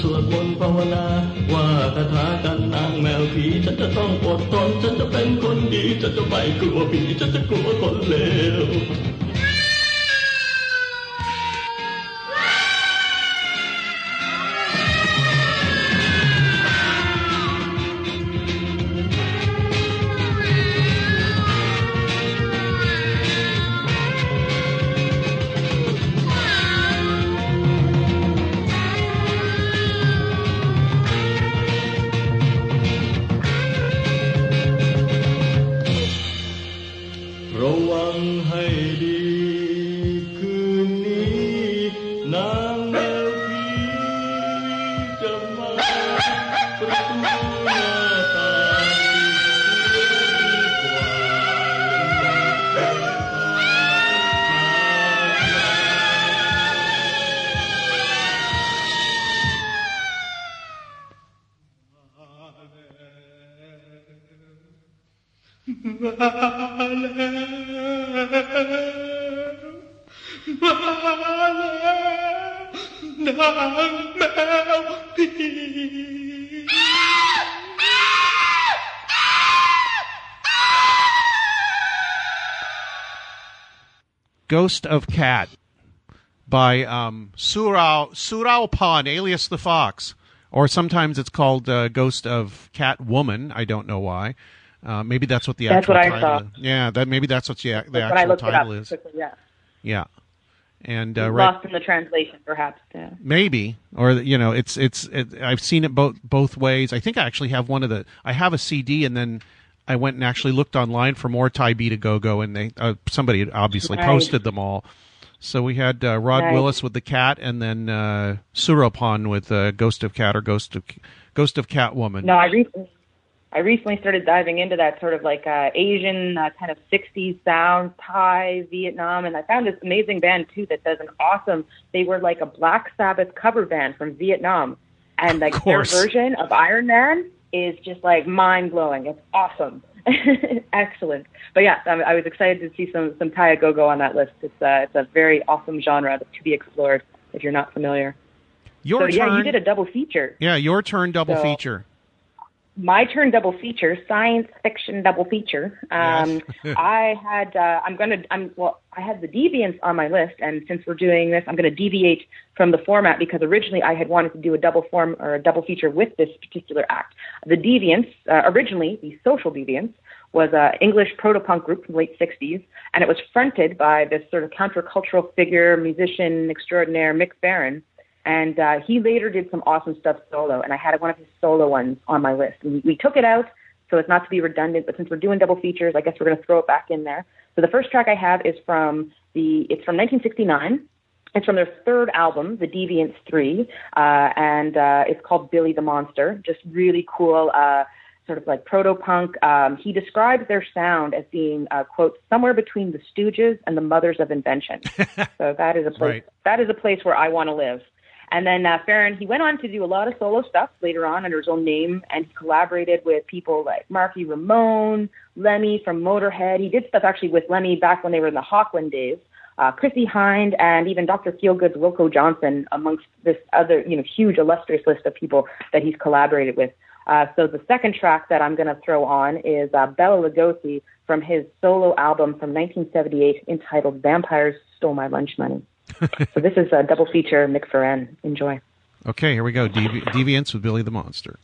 สวดมนต์ภาวนา ว่าคาถากันนางแมวผีฉันจะต้องอดทนฉันจะเป็นคนดี ฉันจะไม่กลัวผีฉันจะกลัวคนเลว Ghost of Cat by um, Surao Surao Pan, alias the Fox, or sometimes it's called uh, Ghost of Cat Woman. I don't know why. Uh, maybe that's what the That's actual what I title. Is. Yeah, that maybe that's what the, the That's when I actual title is. quickly, yeah. Yeah, and uh, right, Lost in the translation, perhaps. Yeah. maybe or you know it's it's it, I've seen it both both ways. I think I actually have one of the I have a CD and then. I went and actually looked online for more Thai B to Go Go, and they uh, somebody had obviously Nice. posted them all. So we had uh, Rod Nice. Willis with the cat, and then uh, Suropan with uh, Ghost of Cat or Ghost of Ghost of Catwoman. No, I recently, I recently started diving into that sort of like uh, Asian uh, kind of 60s sound, Thai, Vietnam, and I found this amazing band too that does an awesome. They were like a Black Sabbath cover band from Vietnam, and like their version of Iron Man is just like mind blowing. It's awesome. Excellent, but yeah, I, I was excited to see some some Thai go go on that list. It's uh, it's a very awesome genre to be explored if you're not familiar. Your so yeah, you did a double feature. Yeah, your turn. Double So- feature. My turn double feature, science fiction double feature. Um, I had, uh, I'm gonna, I'm well, I had the deviants on my list, and since we're doing this, I'm gonna deviate from the format because originally I had wanted to do a double form or a double feature with this particular act. The deviants, uh, originally the social deviants, was an English proto-punk group from the late 60s, and it was fronted by this sort of countercultural figure, musician extraordinaire, Mick Farren. And uh, he later did some awesome stuff solo, and I had one of his solo ones on my list. And we, we took it out so it's not to be redundant, but since we're doing double features, I guess we're going to throw it back in there. So the first track I have is from the it's from 1969. It's from their third album, The Deviants 3, uh, and uh, it's called Billy the Monster. Just really cool, uh, sort of like proto punk. Um, he describes their sound as being, uh, quote, somewhere between the Stooges and the Mothers of Invention. so that is a place. Right. That is a place where I want to live. And then uh, Farren, he went on to do a lot of solo stuff later on under his own name, and he collaborated with people like Marky Ramone, Lemmy from Motorhead. He did stuff actually with Lemmy back when they were in the Hawkwind days. Uh, Chrissie Hynde and even Dr. Feelgood's Wilko Johnson, amongst this other, you know, huge illustrious list of people that he's collaborated with. Uh, so the second track that I'm going to throw on is uh, Bela Lugosi from his solo album from 1978 entitled Vampires Stole My Lunch Money. So this is a double feature, Mick Farren. Enjoy. Okay, here we go. Devi- Deviants with Billy the Monster.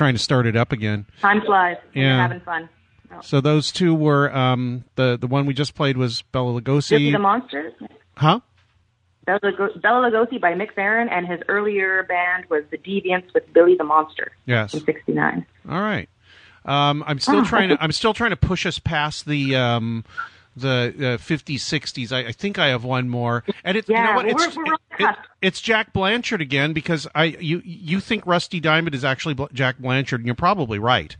Trying to start it up again. Time flies. Yeah. having fun. Oh. So those two were um, the the one we just played was Bella Gypsy Lugosi. the Monsters. huh? Bella, Bela Lugosi by Mick Farren, and his earlier band was the Deviants with Billy the Monster Yes. in '69. All right. Um, I'm still Oh. trying to I'm still trying to push us past the um, the uh, 50s 60s. I, I think I have one more. And it, you know what? It's, we're- we're on it- it's Jack Blanchard again because I you you think Rusty Diamond is actually Bl- Jack Blanchard and you're probably right.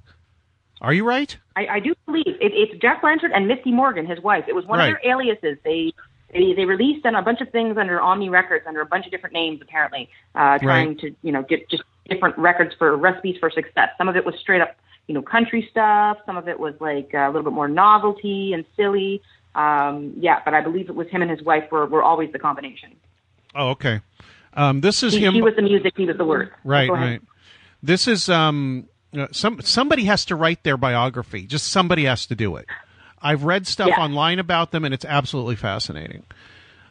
Are you right? I, I do believe it, it's Jack Blanchard and Misty Morgan, his wife. It was one Right. of their aliases. They they they released on a bunch of things under Omni Records under a bunch of different names apparently, uh, trying Right. to you know get just different records for recipes for success. Some of it was straight up you know country stuff. Some of it was like a little bit more novelty and silly. Um, yeah, but I believe it was him and his wife were were always the combination. Oh, okay. Um, this is he, him. he was the music, he was the word. Right, right. This is um uh, some somebody has to write their biography. Just somebody has to do it. I've read stuff Yeah. online about them, and it's absolutely fascinating.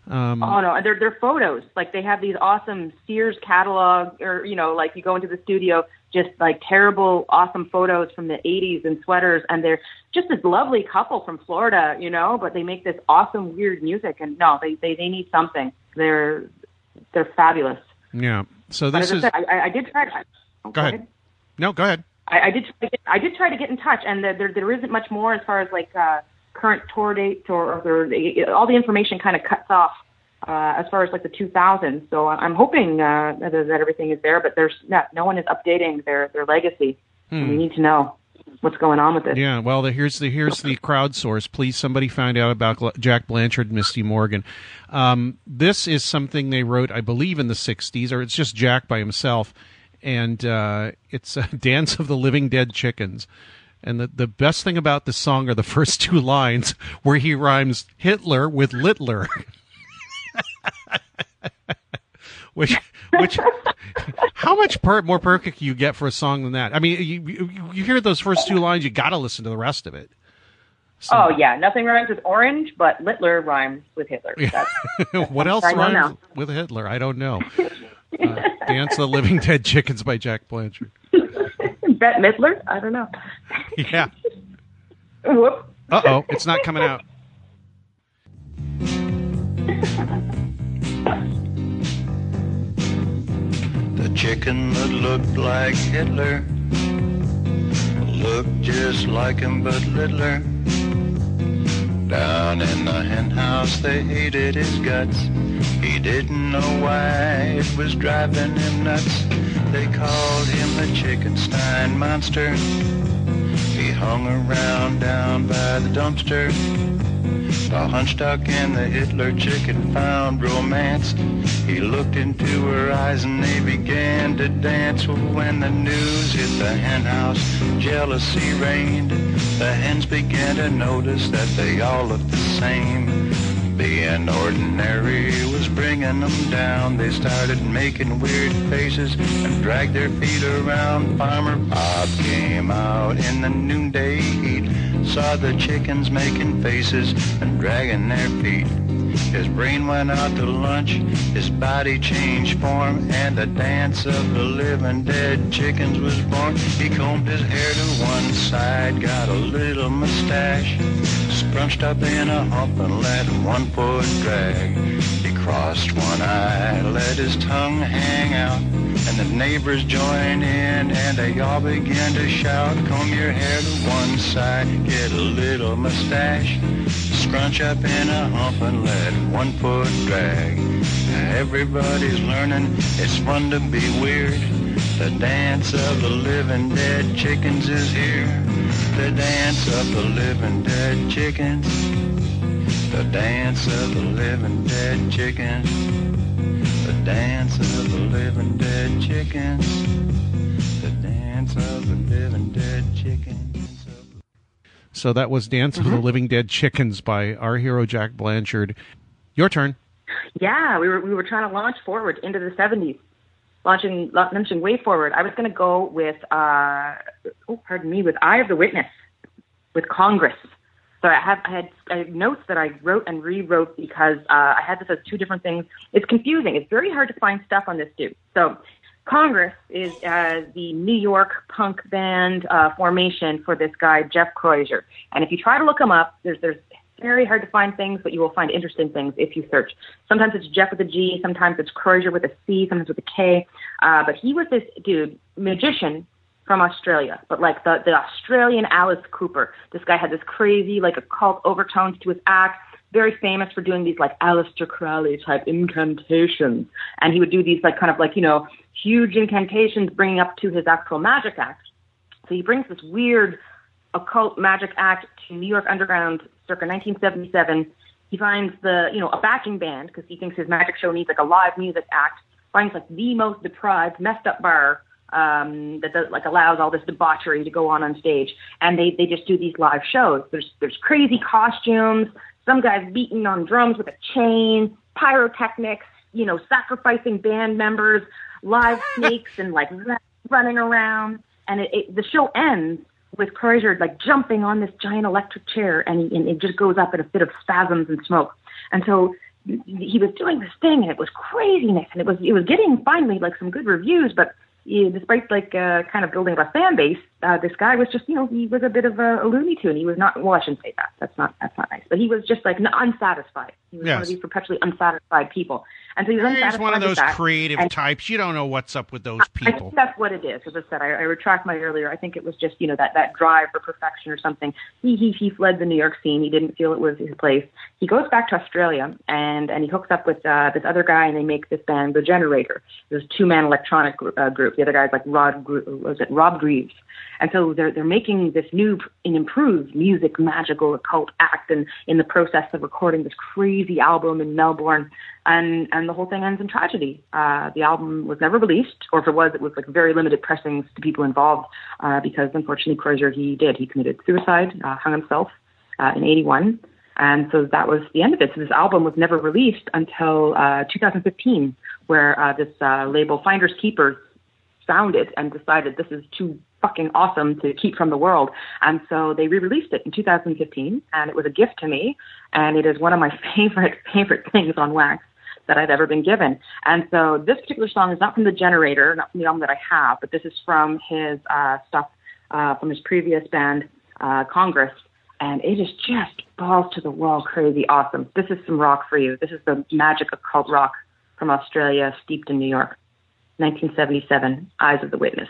Um, Oh no, they're they're photos. Like they have these awesome Sears catalog, or you know, like you go into the studio, just like terrible, awesome photos from the '80s and sweaters, and they're just this lovely couple from Florida, you know. But they make this awesome, weird music, and no, they they they need something. They're they're fabulous. yeah. So this as I is. said, I, I, did try. To, oh, Go ahead. No, go ahead. I, I did. Try to get, I did try to get in touch, and there there, there isn't much more as far as like uh, current tour dates or, or the, all the information kind of cuts off uh, as far as like the 2000s. So I'm hoping uh, that, that everything is there, but there's no, no one is updating their their legacy. Hmm. we need to know what's going on with this. Yeah, well, the, here's the here's the crowdsource. Please, somebody find out about Jack Blanchard and Misty Morgan. Um, this is something they wrote, I believe, in the '60s, or it's just Jack by himself, and uh, it's a "Dance of the Living Dead Chickens." And the the best thing about this song are the first two lines, where he rhymes Hitler with Littler. which which how much per, more perfect you get for a song than that? I mean, you, you, you hear those first two lines, you got to listen to the rest of it. Oh yeah, nothing rhymes with orange, but Littler rhymes with Hitler. That's, what else rhymes with Hitler? I don't know. Uh, Dance the Living Dead Chickens by Jack Blanchard. Bette Midler? I don't know. Yeah. Whoop. Uh oh, it's not coming out. Chicken that looked like Hitler looked just like him but littler. Down in the hen house they hated his guts. He didn't know why it was driving him nuts. They called him the Chickenstein Monster. He hung around down by the dumpster. The hunchduck and the Hitler chicken found romance. He looked into her eyes and they began to dance. When the news hit the hen house, jealousy reigned. The hens began to notice that they all looked the same. Being ordinary was bringing them down. They started making weird faces and dragged their feet around. Farmer Bob came out in the noonday heat. Saw the chickens making faces and dragging their feet. His brain went out to lunch, his body changed form, and the dance of the living dead chickens was born. He combed his hair to one side, got a little mustache, scrunched up in a hump and let one foot drag. He crossed one eye, let his tongue hang out, and the neighbors joined in and they all began to shout, comb your hair to one side, get a little mustache, scrunch up in a hump and let one foot drag. Everybody's learning, it's fun to be weird. The dance of the living dead chickens is here. The dance of the living dead chickens. The dance of the living dead chickens. The dance of the living dead chickens. The dance of the living dead chickens. So that was Dance of the mm-hmm. Living Dead Chickens by our hero Jack Blanchard. Your turn. Yeah, we were we were trying to launch forward into the 70s, launching launching way forward. I was going to go with uh, oh, pardon me, with Eye of the Witness, with Congress. So I have I had, I notes that I wrote and rewrote because uh, I had this as two different things. It's confusing. It's very hard to find stuff on this dude. So Congress is uh, the New York punk band uh, formation for this guy Jeff Crozier. And if you try to look him up, there's there's very hard to find things, but you will find interesting things if you search. Sometimes it's Jeff with a G, sometimes it's Crozier with a C, sometimes with a K. Uh, but he was this dude, magician from Australia, but like the, the Australian Alice Cooper. This guy had this crazy, like occult overtones to his act. Very famous for doing these like Aleister Crowley type incantations, and he would do these like kind of like you know huge incantations, bringing up to his actual magic act. So he brings this weird occult magic act to New York Underground circa 1977. He finds the, you know, a backing band because he thinks his magic show needs like a live music act. Finds like the most deprived, messed up bar um, that does, like allows all this debauchery to go on on stage, and they they just do these live shows. There's there's crazy costumes. Some guys beating on drums with a chain, pyrotechnics, you know, sacrificing band members, live snakes, and like running around. And it, it, the show ends with Crozier like jumping on this giant electric chair, and, he, and it just goes up in a fit of spasms and smoke. And so he was doing this thing, and it was craziness, and it was it was getting finally like some good reviews, but despite like uh, kind of building up a fan base, uh, this guy was just you know he was a bit of a, a Looney Tune. He was not well, I shouldn't say that. That's not that's not nice. But he was just like unsatisfied. He was one of these perpetually unsatisfied people, and so he was unsatisfied. He's one of those creative And types. You don't know what's up with those people. I think that's what it is. As I said, I, I retract my earlier. I think it was just you know that that drive for perfection or something. He he he fled the New York scene. He didn't feel it was his place. He goes back to Australia and and he hooks up with uh, this other guy and they make this band, The Generator. This two man electronic uh, group. The other guy's like Rod was it Rob Greaves. And so they're they're making this new and improved music magical occult act and in the process of recording this crazy album in Melbourne and and the whole thing ends in tragedy. Uh, the album was never released, or if it was, it was like very limited pressings to people involved uh, because unfortunately Crozier he did he committed suicide, uh, hung himself uh, in '81, and so that was the end of it. So this album was never released until uh, 2015, where uh, this uh, label Finders Keepers found it and decided this is too fucking awesome to keep from the world. And so they re-released it in 2015 and it was a gift to me and it is one of my favorite, favorite things on wax that I've ever been given. And so this particular song is not from the generator, not from the album that I have, but this is from his uh, stuff uh, from his previous band, uh, Congress. And it is just balls to the wall crazy awesome. This is some rock for you. This is the magic occult rock from Australia, steeped in New York. 1977, Eyes of the Witness.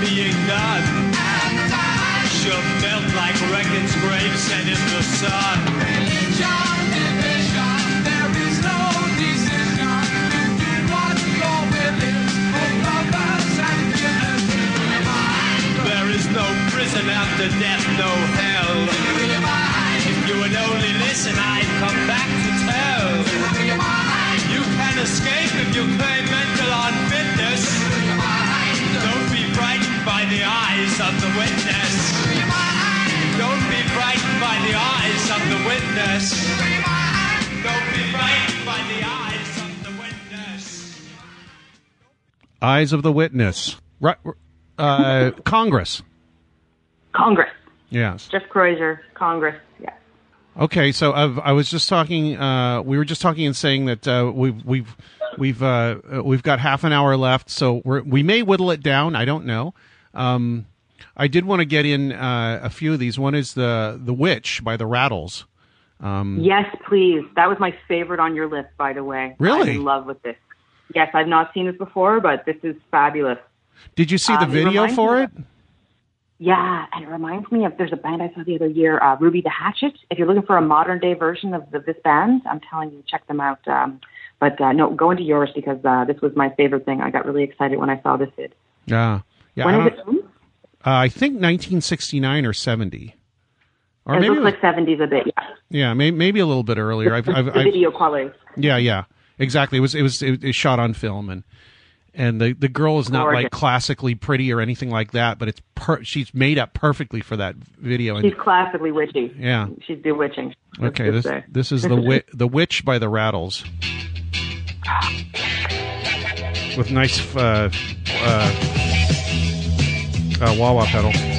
being done. A melt like Reckon's grave set in the sun. Religion, division, there is no decision. You do and. There is no prison after death, no hell. If you would only listen, I'd come back to tell. You can escape if you claim by the eyes of the witness. Don't be frightened by the eyes of the witness. Don't be frightened by the eyes of the witness. Eyes of the Witness. Right, uh, Congress. Congress. Yes. Jeff Crozier, Congress. Yes. Okay, so I've, I was just talking. Uh, we were just talking and saying that uh, we've we've we've uh, uh, we've got half an hour left, so we're, we may whittle it down. I don't know. Um, I did want to get in uh, a few of these. One is the the Witch by the Rattles. Um, Yes, please. That was my favorite on your list, by the way. Really? I'm in love with this. Yes, I've not seen this before, but this is fabulous. Did you see the Um, video reminds for it? Yeah, and it reminds me of there's a band I saw the other year, uh, Ruby the Hatchet. If you're looking for a modern day version of the, this band, I'm telling you, check them out. Um, but uh, no, go into yours because uh, this was my favorite thing. I got really excited when I saw this. Yeah, yeah. when I, is it? filmed? uh, I think 1969 or 70, or it maybe looks like 70s a bit. Yeah, yeah, may, maybe a little bit earlier. I've, the, I've, the I've, video quality. Yeah, yeah, exactly. It was it was it, was shot on film and and the the girl is not like classically pretty or anything like that, but it's per- she's made up perfectly for that video. And She's classically witchy. Yeah. she's bewitching. Okay, this say. this is the wi- the witch by the Rattles with nice uh, uh, uh, wah wah pedal.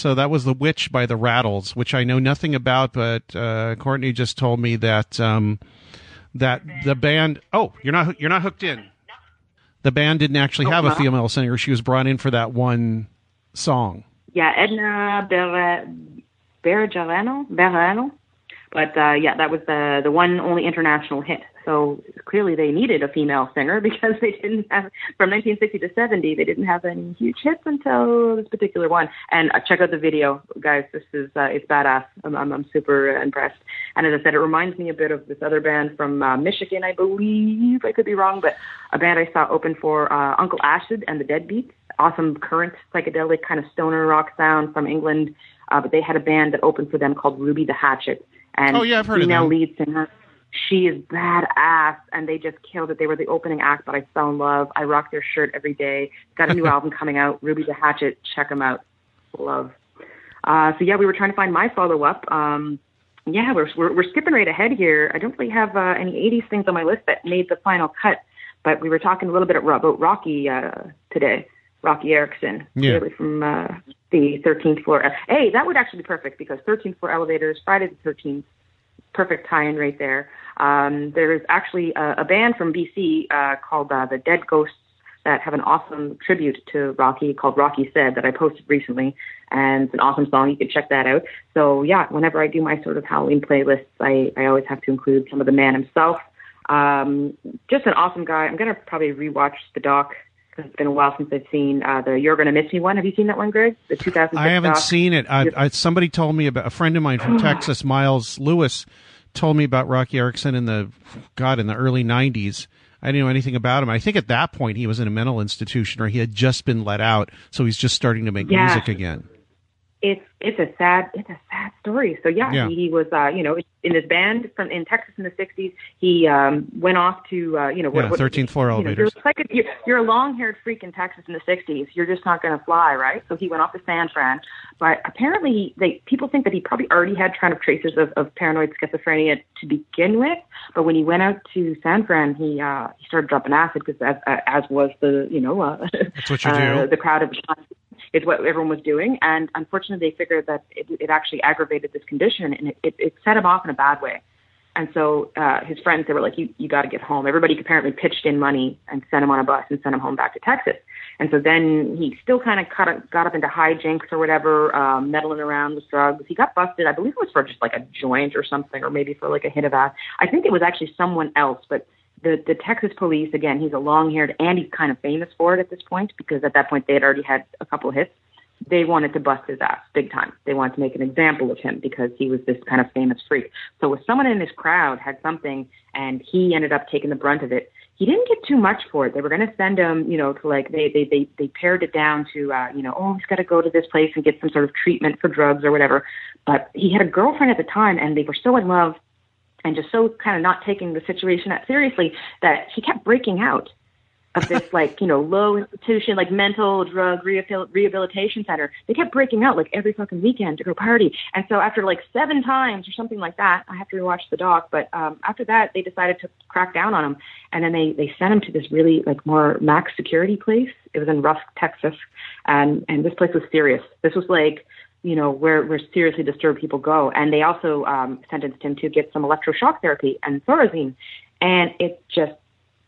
So that was the witch by the Rattles, which I know nothing about, but uh, Courtney just told me that um, that the band. Oh, you're not you're not hooked in. The band didn't actually Oh, have a female singer. She was brought in for that one song. Yeah, Edna Ber- Bejarano, Bejarano. But uh, yeah, that was the the one only international hit. So clearly they needed a female singer because they didn't have from 1960 to 70 they didn't have any huge hits until this particular one. And uh, check out the video, guys. This is uh, it's badass. I'm, I'm I'm super impressed. And as I said, it reminds me a bit of this other band from uh, Michigan, I believe. I could be wrong, but a band I saw open for uh, Uncle Acid and the Deadbeats. Awesome current psychedelic kind of stoner rock sound from England. Uh, but they had a band that opened for them called Ruby the Hatchet. And Oh, yeah, I've heard of female them. lead singer. She is badass, and they just killed it. They were the opening act, but I fell in love. I rock their shirt every day. Got a new album coming out, Ruby the Hatchet. Check them out. Love. Uh, so yeah, we were trying to find my follow up. Um, yeah, we're, we're we're skipping right ahead here. I don't really have uh, any '80s things on my list that made the final cut, but we were talking a little bit about Roky uh, today. Roky Erickson, Yeah. from uh, the 13th floor. Hey, that would actually be perfect because 13th floor elevators, Friday the 13th, perfect tie-in right there. Um, there's actually a, a band from BC uh, called uh, the Dead Ghosts that have an awesome tribute to Roky called Rocky Said that I posted recently, and it's an awesome song. You can check that out. So yeah, whenever I do my sort of Halloween playlists, I, I always have to include some of the man himself. Um, just an awesome guy. I'm gonna probably rewatch the doc it's been a while since I've seen uh, the You're Gonna Miss Me one. Have you seen that one, Greg? The 2006 I haven't doc? seen it. I, I, somebody told me about a friend of mine from Texas, Miles Lewis, told me about Roky Erickson in the God in the early '90s. I didn't know anything about him. I think at that point he was in a mental institution or he had just been let out, so he's just starting to make Yeah. music again. It's it's a sad it's a sad story. So yeah, Yeah. He, he was uh, you know in this band from in Texas in the '60s. He um, went off to uh, you know what, Yeah, 13th floor you know, you're, like a, you're, you're a long-haired freak in Texas in the '60s. You're just not going to fly, right? So he went off to San Fran. But apparently, he, they people think that he probably already had kind of traces of, of paranoid schizophrenia to begin with. But when he went out to San Fran, he uh, he started dropping acid because as, uh, as was the you know uh, That's what you uh, do. the crowd of is what everyone was doing. And unfortunately, they figured that it, it actually aggravated this condition and it, it, it set him off in a bad way. And so uh, his friends, they were like, you, you got to get home. Everybody apparently pitched in money and sent him on a bus and sent him home back to Texas. And so then he still kind of got, up- into hijinks or whatever, um, meddling around with drugs. He got busted. I believe it was for just like a joint or something, or maybe for like a hit of acid. I think it was actually someone else, but the the Texas police again, he's a long haired and he's kind of famous for it at this point because at that point they had already had a couple of hits. They wanted to bust his ass big time. They wanted to make an example of him because he was this kind of famous freak. So if someone in this crowd had something and he ended up taking the brunt of it, he didn't get too much for it. They were going to send him, you know, to like they they they they pared it down to, uh, you know, oh he's got to go to this place and get some sort of treatment for drugs or whatever. But he had a girlfriend at the time, and they were so in love and just so kind of not taking the situation that seriously that he kept breaking out of this like you know low institution like mental drug rehabil- rehabilitation center. They kept breaking out like every fucking weekend to go party. And so after like seven times or something like that i have to rewatch the doc but um after that they decided to crack down on him. And then they they sent him to this really like more max security place. It was in rusk texas. And and this place was serious. This was like you know, where, where seriously disturbed people go. And they also um, sentenced him to get some electroshock therapy and Thorazine. And it just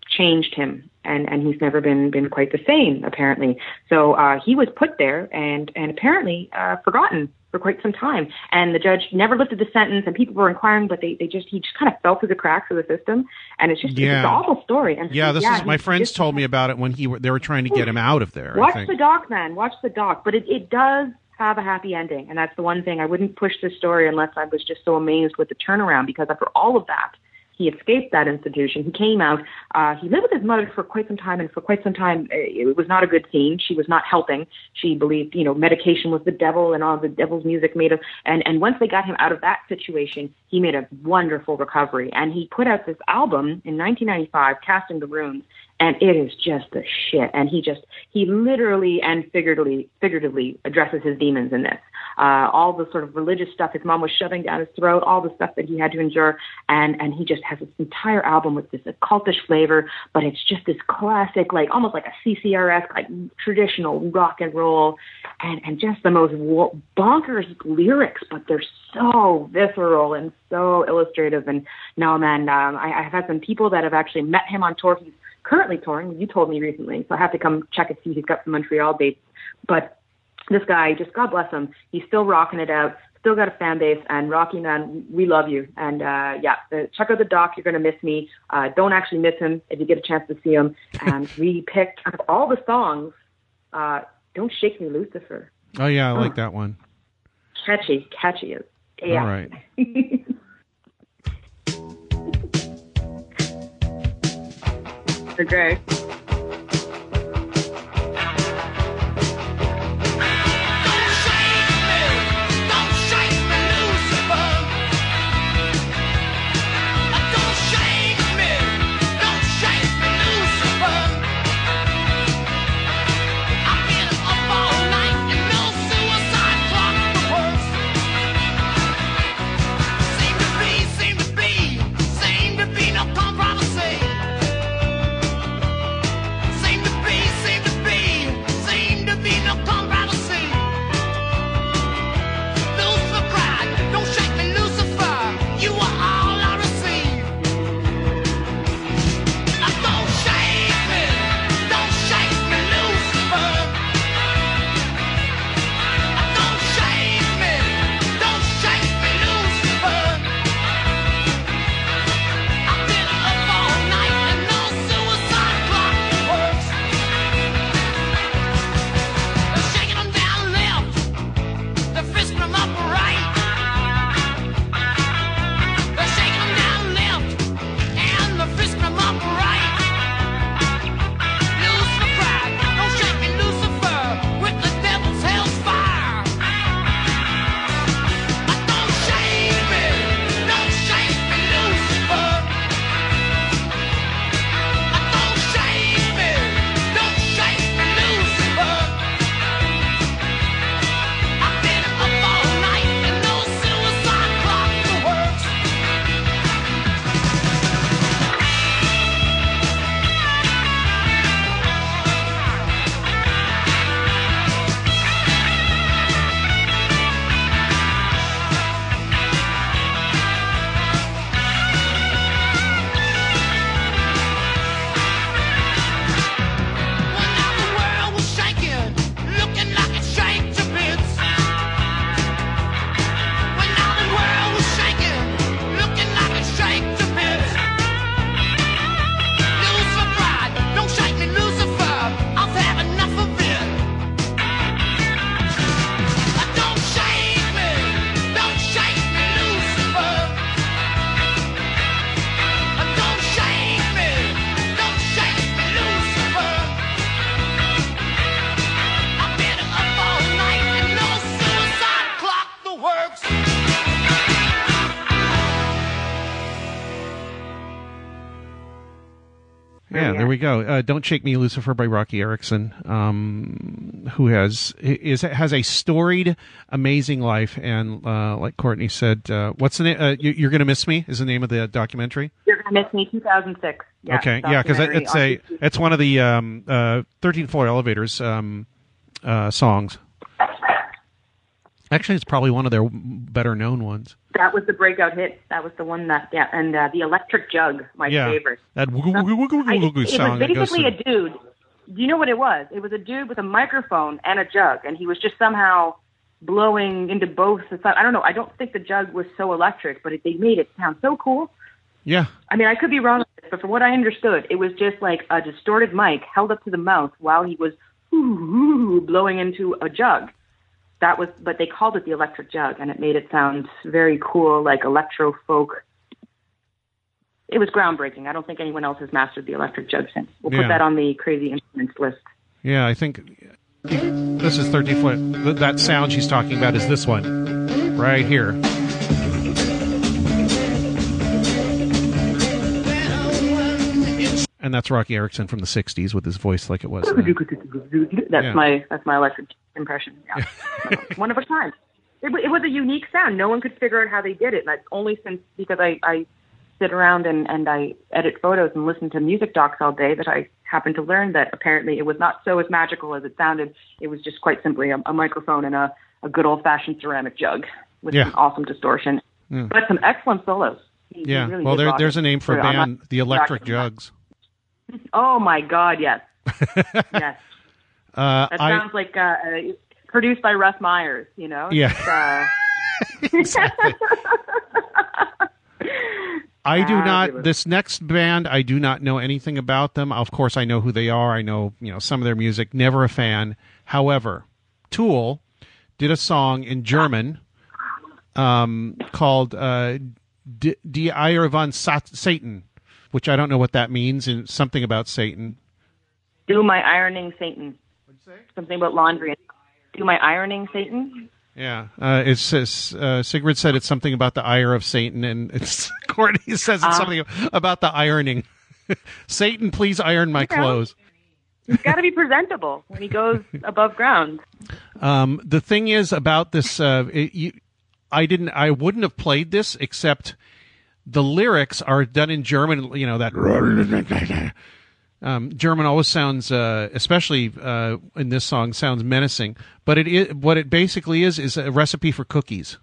changed him. And, and he's never been, been quite the same, apparently. So uh, he was put there and, and apparently uh, forgotten for quite some time. And the judge never lifted the sentence, and people were inquiring, but they, they just he just kind of fell through the cracks of the system. And it's just it's Yeah. an awful story. And Yeah, this is my friends just- told me about it when he they were trying to get him out of there. I Watch the doc, man. Watch the doc. But it, it does have a happy ending, and that's the one thing I wouldn't push this story unless I was just so amazed with the turnaround. Because after all of that, he escaped that institution. He came out. Uh, he lived with his mother for quite some time, and for quite some time, uh, it was not a good scene. She was not helping. She believed, you know, medication was the devil, and all the devil's music made of. And and once they got him out of that situation, he made a wonderful recovery, and he put out this album in 1995, Casting the Runes, and it is just the shit. And he just he literally and figuratively figuratively addresses his demons in this. Uh, all the sort of religious stuff his mom was shoving down his throat, all the stuff that he had to endure, and and he just has this entire album with this occultish flavor, but it's just this classic, like almost like a CCRS, like traditional rock and roll, and and just the most bonkers lyrics, but they're so visceral and so illustrative. And no, man, um, I, I've had some people that have actually met him on tour. He's currently touring. You told me recently, so I have to come check and see. He's got some Montreal dates, but this guy, just God bless him, he's still rocking it out. Still got a fan base, and Roky Man, we love you. And uh, yeah, the, check out the doc. You're gonna miss me. Uh, don't actually miss him if you get a chance to see him. And we picked out of all the songs, uh, "Don't Shake Me, Lucifer." Oh yeah, I like that one. Catchy, catchy is. Yeah. All right. They're Uh, "Don't Shake Me, Lucifer" by Roky Erickson, um, who has is has a storied, amazing life, and uh, like Courtney said, uh, what's the name? Uh, you, You're gonna miss me is the name of the documentary. You're gonna miss me, 2006. Yeah, okay, yeah, because it's a it's one of the um, uh, 13th floor elevators um, uh, songs. Actually, it's probably one of their better known ones. That was the breakout hit. That was the one that, yeah, and uh, the electric jug, my yeah, favorite. that wooga wooga wooga I- wooga wooga it was basically a dude. Do you know what it was? It was a dude with a microphone and a jug, and he was just somehow blowing into both. I don't know. I don't think the jug was so electric, but it, they made it sound so cool. Yeah, I mean, I could be wrong, but from what I understood, it was just like a distorted mic held up to the mouth while he was ooh, ooh, blowing into a jug. That was, but they called it the electric jug, and it made it sound very cool, like electro folk. It was groundbreaking. I don't think anyone else has mastered the electric jug since. We'll Yeah. put that on the crazy instruments list. Yeah, I think this is 13 foot. That sound she's talking about is this one, right here. And that's Roky Erickson from the '60s with his voice like it was. That's Yeah. my that's my electric impression. Yeah, one of a kind. It, it was a unique sound. No one could figure out how they did it. And that's only since because I I sit around and and I edit photos and listen to music docs all day that I happened to learn that apparently it was not so as magical as it sounded. It was just quite simply a, a microphone and a a good old fashioned ceramic jug with Yeah. some awesome distortion, Mm. but some excellent solos. He- he Yeah. really well, there, there's a name for a So I'm not- band, the Electric Jugs. Oh my God! Yes, yes. Uh, That I sounds like uh, produced by Russ Meyers. You know. Yeah. Uh, I do not. This next band, I do not know anything about them. Of course, I know who they are. I know you know some of their music. Never a fan. However, Tool did a song in German um, called uh, "Die Eier von Sat- Satan," which I don't know what that means. And something about Satan. do my ironing, Satan. Something about laundry. Do my ironing, Satan. Yeah, uh, it says uh, Sigrid said it's something about the ire of Satan, and it's Courtney says it's Ah. something about the ironing. Satan, please iron my You clothes. He's got to be presentable when he goes above ground. Um, the thing is about this, uh, it, you, I didn't, I wouldn't have played this except the lyrics are done in German. You know that um, German always sounds, uh, especially uh, in this song, sounds menacing. But it is what it basically is is a recipe for cookies.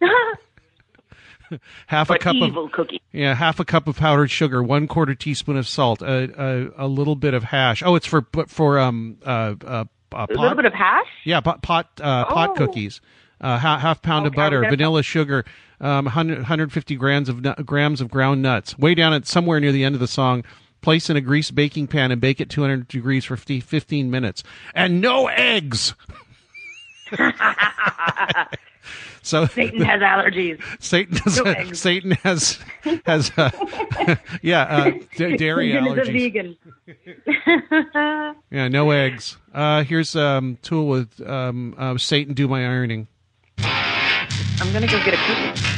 half a cup of cookie. yeah, half a cup of powdered sugar, one quarter teaspoon of salt, a a, a little bit of hash. Oh, it's for for um uh, uh, uh A little bit of hash. yeah, pot pot uh, pot Oh. cookies, uh, half, half pound of Okay, I butter, vanilla sugar, um, 100, 150 grams of grams of ground nuts. Way down at somewhere near the end of the song, place in a greased baking pan and bake at 200 degrees for 15 minutes, and no eggs. so Satan has allergies. Satan has, No. Satan has has uh, yeah uh, d- dairy Satan is a vegan. Yeah, no eggs. Uh, here's um, Tool with um, uh, Satan do my ironing. I'm gonna go get a cookie.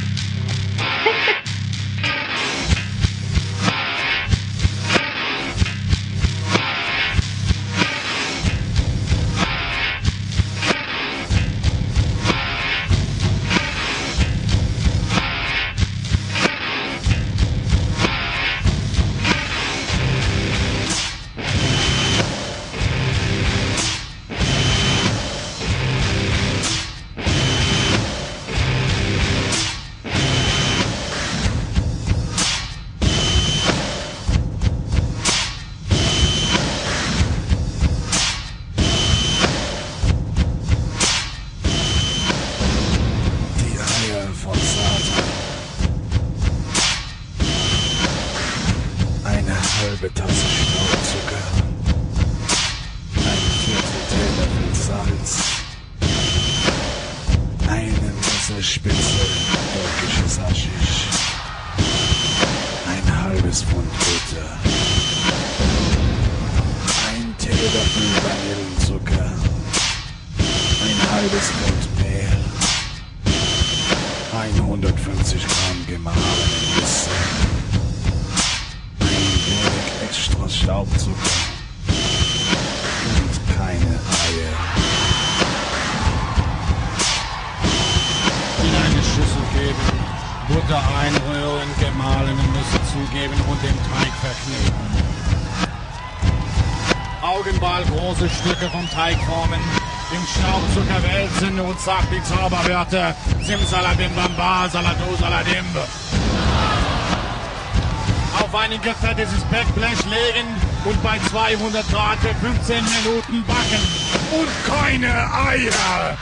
Sagt die Zauberwörter Simsalabim Bamba, Salado Saladim. Auf ein gefettetes Backblech legen und bei 200 Grad für 15 Minuten backen. Und keine Eier!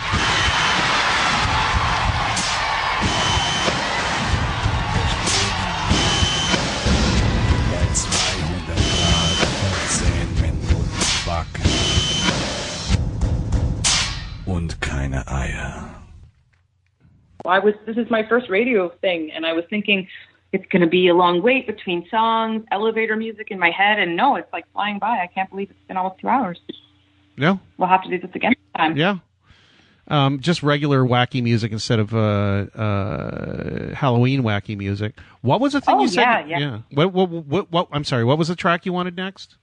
I was this is my first radio thing, and I was thinking it's going to be a long wait between songs, elevator music in my head, and no, it's like flying by. I can't believe it's been almost two hours. No, We'll have to do this again sometime. yeah. Um, just regular wacky music instead of uh, uh, Halloween wacky music. What was the thing Oh, you said? yeah, yeah. What, what, what, what, I'm sorry. What was the track you wanted next?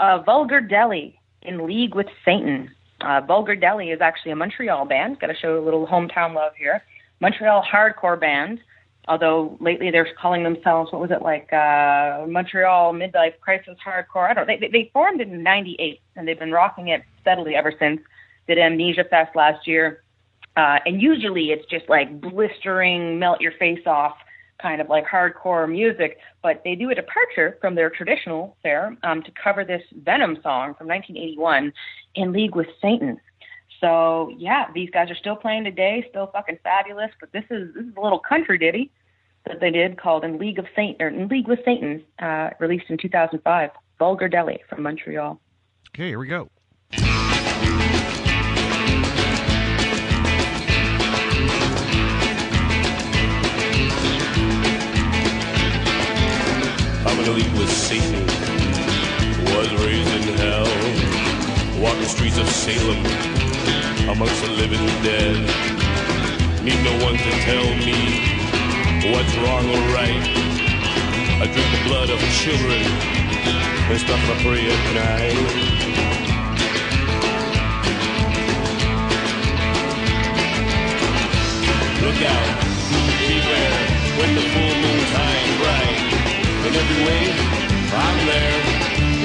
Uh, Vulgar Deli in league with Satan. Uh, Vulgar Deli is actually a Montreal band. Got to show a little hometown love here. Montreal hardcore band. Although lately they're calling themselves, what was it like, uh, Montreal Midlife Crisis Hardcore. I don't. They they, formed in '98 and they've been rocking it steadily ever since. Did Amnesia Fest last year, uh, and usually it's just like blistering, melt your face off kind of like hardcore music, but they do a departure from their traditional fare um, to cover this Venom song from 1981 in League with Satan. So yeah, these guys are still playing today, still fucking fabulous. But this is this is a little country ditty that they did called "In League of Saint" or "In League with Satan," uh, released in 2005. Vulgar Deli from Montreal. Okay, here we go. I'm in a league with Satan. Walk the streets of Salem amongst the living dead. Need no one to tell me what's wrong or right. I drink the blood of children and stuff my pray at night. Look out, beware when the full moon's high and bright. In every way, I'm there.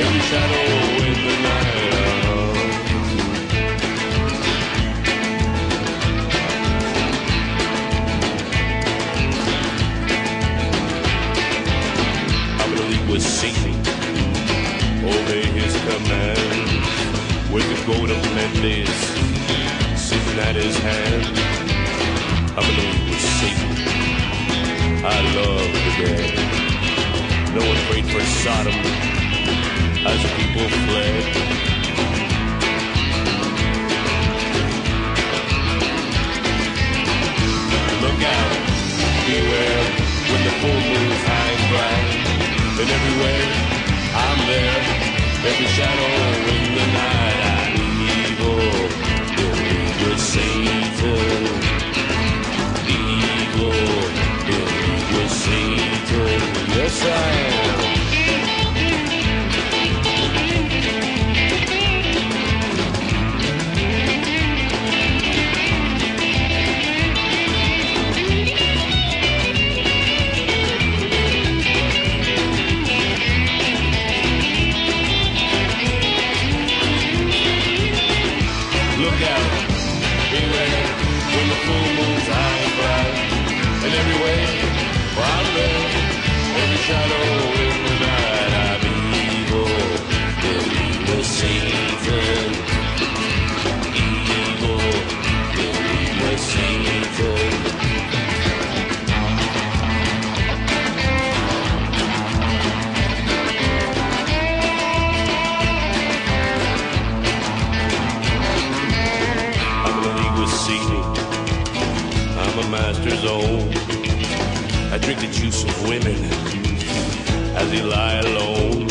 Every shadow in the night. With Satan. Obey his commands. With the gold of Mendes sitting at his hand. I'm in a with Satan. I love the dead. No one prayed for Sodom as people fled. Look out, beware when the full moon's high and bright. And everywhere I'm there, every shadow in the night. I'm evil, in league with Satan. Evil, in league with Satan. Yes, I am. Master's. I drink the juice of women as they lie alone.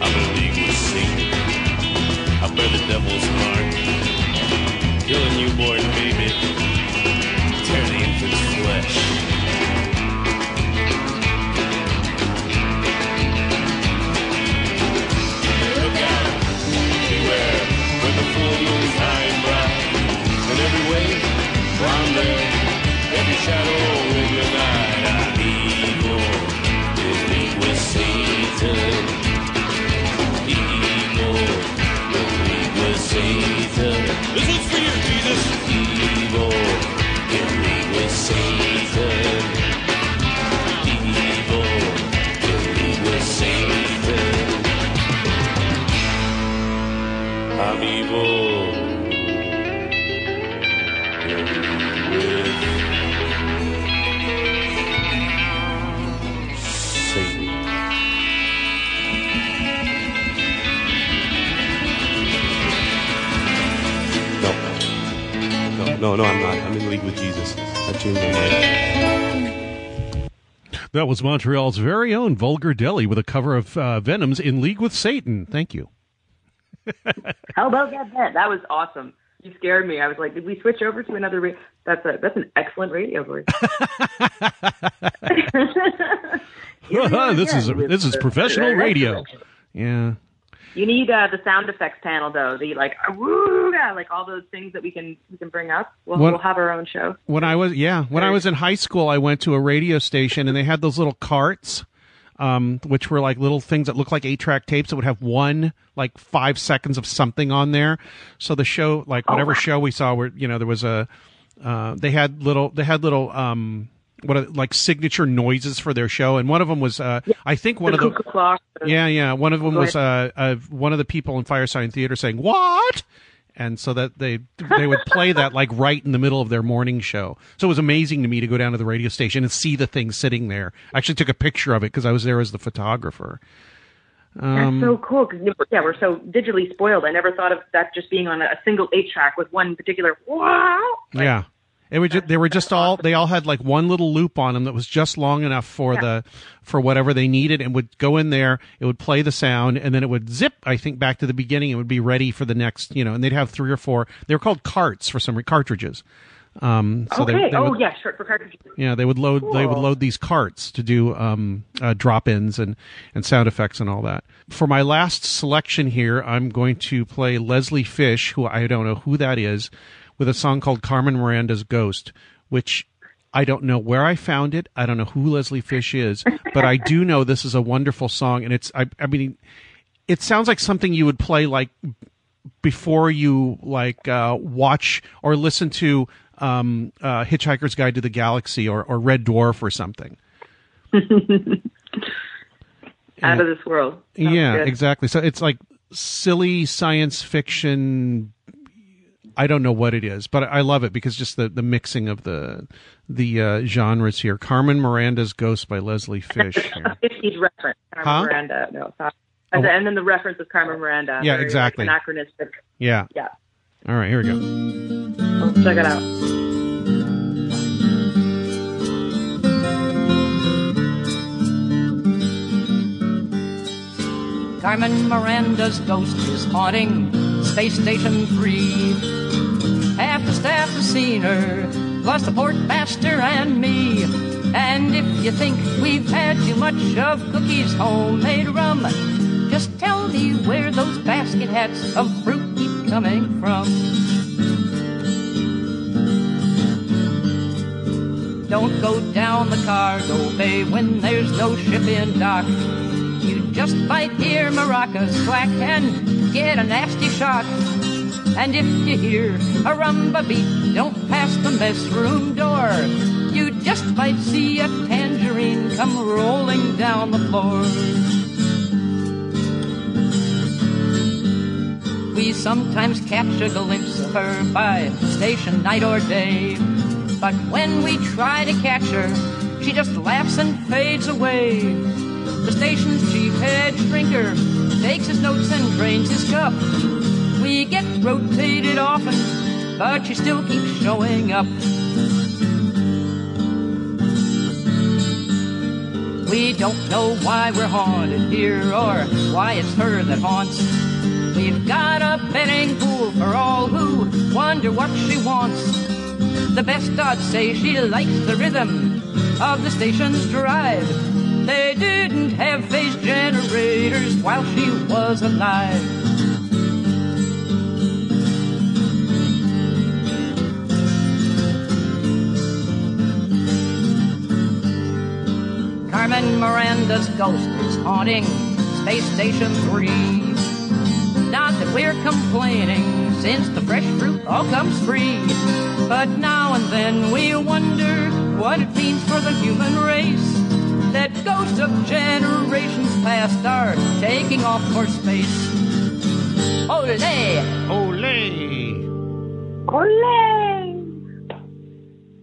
I'm in league with Satan. I bear the devil's heart. Kill a newborn was Montreal's very own Vulgar Deli with a cover of uh, Venom's In League with Satan. Thank you. How about that? That was awesome. You scared me. I was like, did we switch over to another? Ra- that's a that's an excellent radio voice. this is this is professional radio. Yeah. You need uh, the sound effects panel though. The like woo, like all those things that we can we can bring up. We'll, What- we'll have our own show. When I was yeah, when I was in high school, I went to a radio station and they had those little carts, um, which were like little things that looked like eight track tapes that would have one like five seconds of something on there. So the show, like whatever show we saw, where you know there was a, uh, they had little they had little um what are, like signature noises for their show, and one of them was uh, I think one the of the clock. yeah, yeah. One of them was uh, uh, one of the people in Firesign Theater saying "What," and so that they they would play that like right in the middle of their morning show. So it was amazing to me to go down to the radio station and see the thing sitting there. I actually took a picture of it because I was there as the photographer. Um, That's so cool. 'cause, yeah, we're so digitally spoiled. I never thought of that just being on a, a single eight track with one particular wow. yeah. It was just, they were just all they all had like one little loop on them that was just long enough for the for whatever they needed and would go in there it would play the sound and then it would zip I think back to the beginning it would be ready for the next you know and they'd have three or four they were called carts for some cartridges um so okay. they, they oh would, yeah, short for cartridges. yeah they would load they would load these carts to do um uh, drop-ins and and sound effects and all that for my last selection here I'm going to play Leslie Fish who I don't know who that is with a song called Carmen Miranda's Ghost, which I don't know where I found it. I don't know who Leslie Fish is, but I do know this is a wonderful song, and it's I, I mean, it sounds like something you would play like before you like uh, watch or listen to um, uh, Hitchhiker's Guide to the Galaxy or, or Red Dwarf or something. Out of this world. Sounds yeah, good. exactly. So it's like silly science fiction. I don't know what it is, but I love it because just the, the mixing of the the uh, genres here. Carmen Miranda's Ghost by Leslie Fish. 50s reference. Carmen Huh? Miranda. No, sorry. Oh. And, then- and then the reference is Carmen Miranda. Yeah, very, exactly. Like, anachronistic. Yeah. Yeah. All right, here we go. Let's check it out. Carmen Miranda's ghost is haunting Space Station 3. Half the staff has seen her, plus the portmaster and me. And if you think we've had too much of Cookie's homemade rum, just tell me where those basket hats of fruit keep coming from. Don't go down the cargo bay when there's no ship in dock. You just might hear maracas slack and get a nasty shock. And if you hear a rumba beat, don't pass the mess room door. You just might see a tangerine come rolling down the floor. We sometimes catch a glimpse of her by station night or day. But when we try to catch her, she just laughs and fades away. The station's chief head drinker takes his notes and drains his cup. We get rotated often, but she still keeps showing up. We don't know why we're haunted here or why it's her that haunts. We've got a betting pool for all who wonder what she wants. The best odds say she likes the rhythm of the station's drive. They didn't have phase generators while she was alive. Carmen Miranda's ghost is haunting Space Station 3. Not that we're complaining, since the fresh fruit all comes free. But now and then we wonder what it means for the human race. That ghosts of generations past are taking off for space. Ole! Ole! Ole!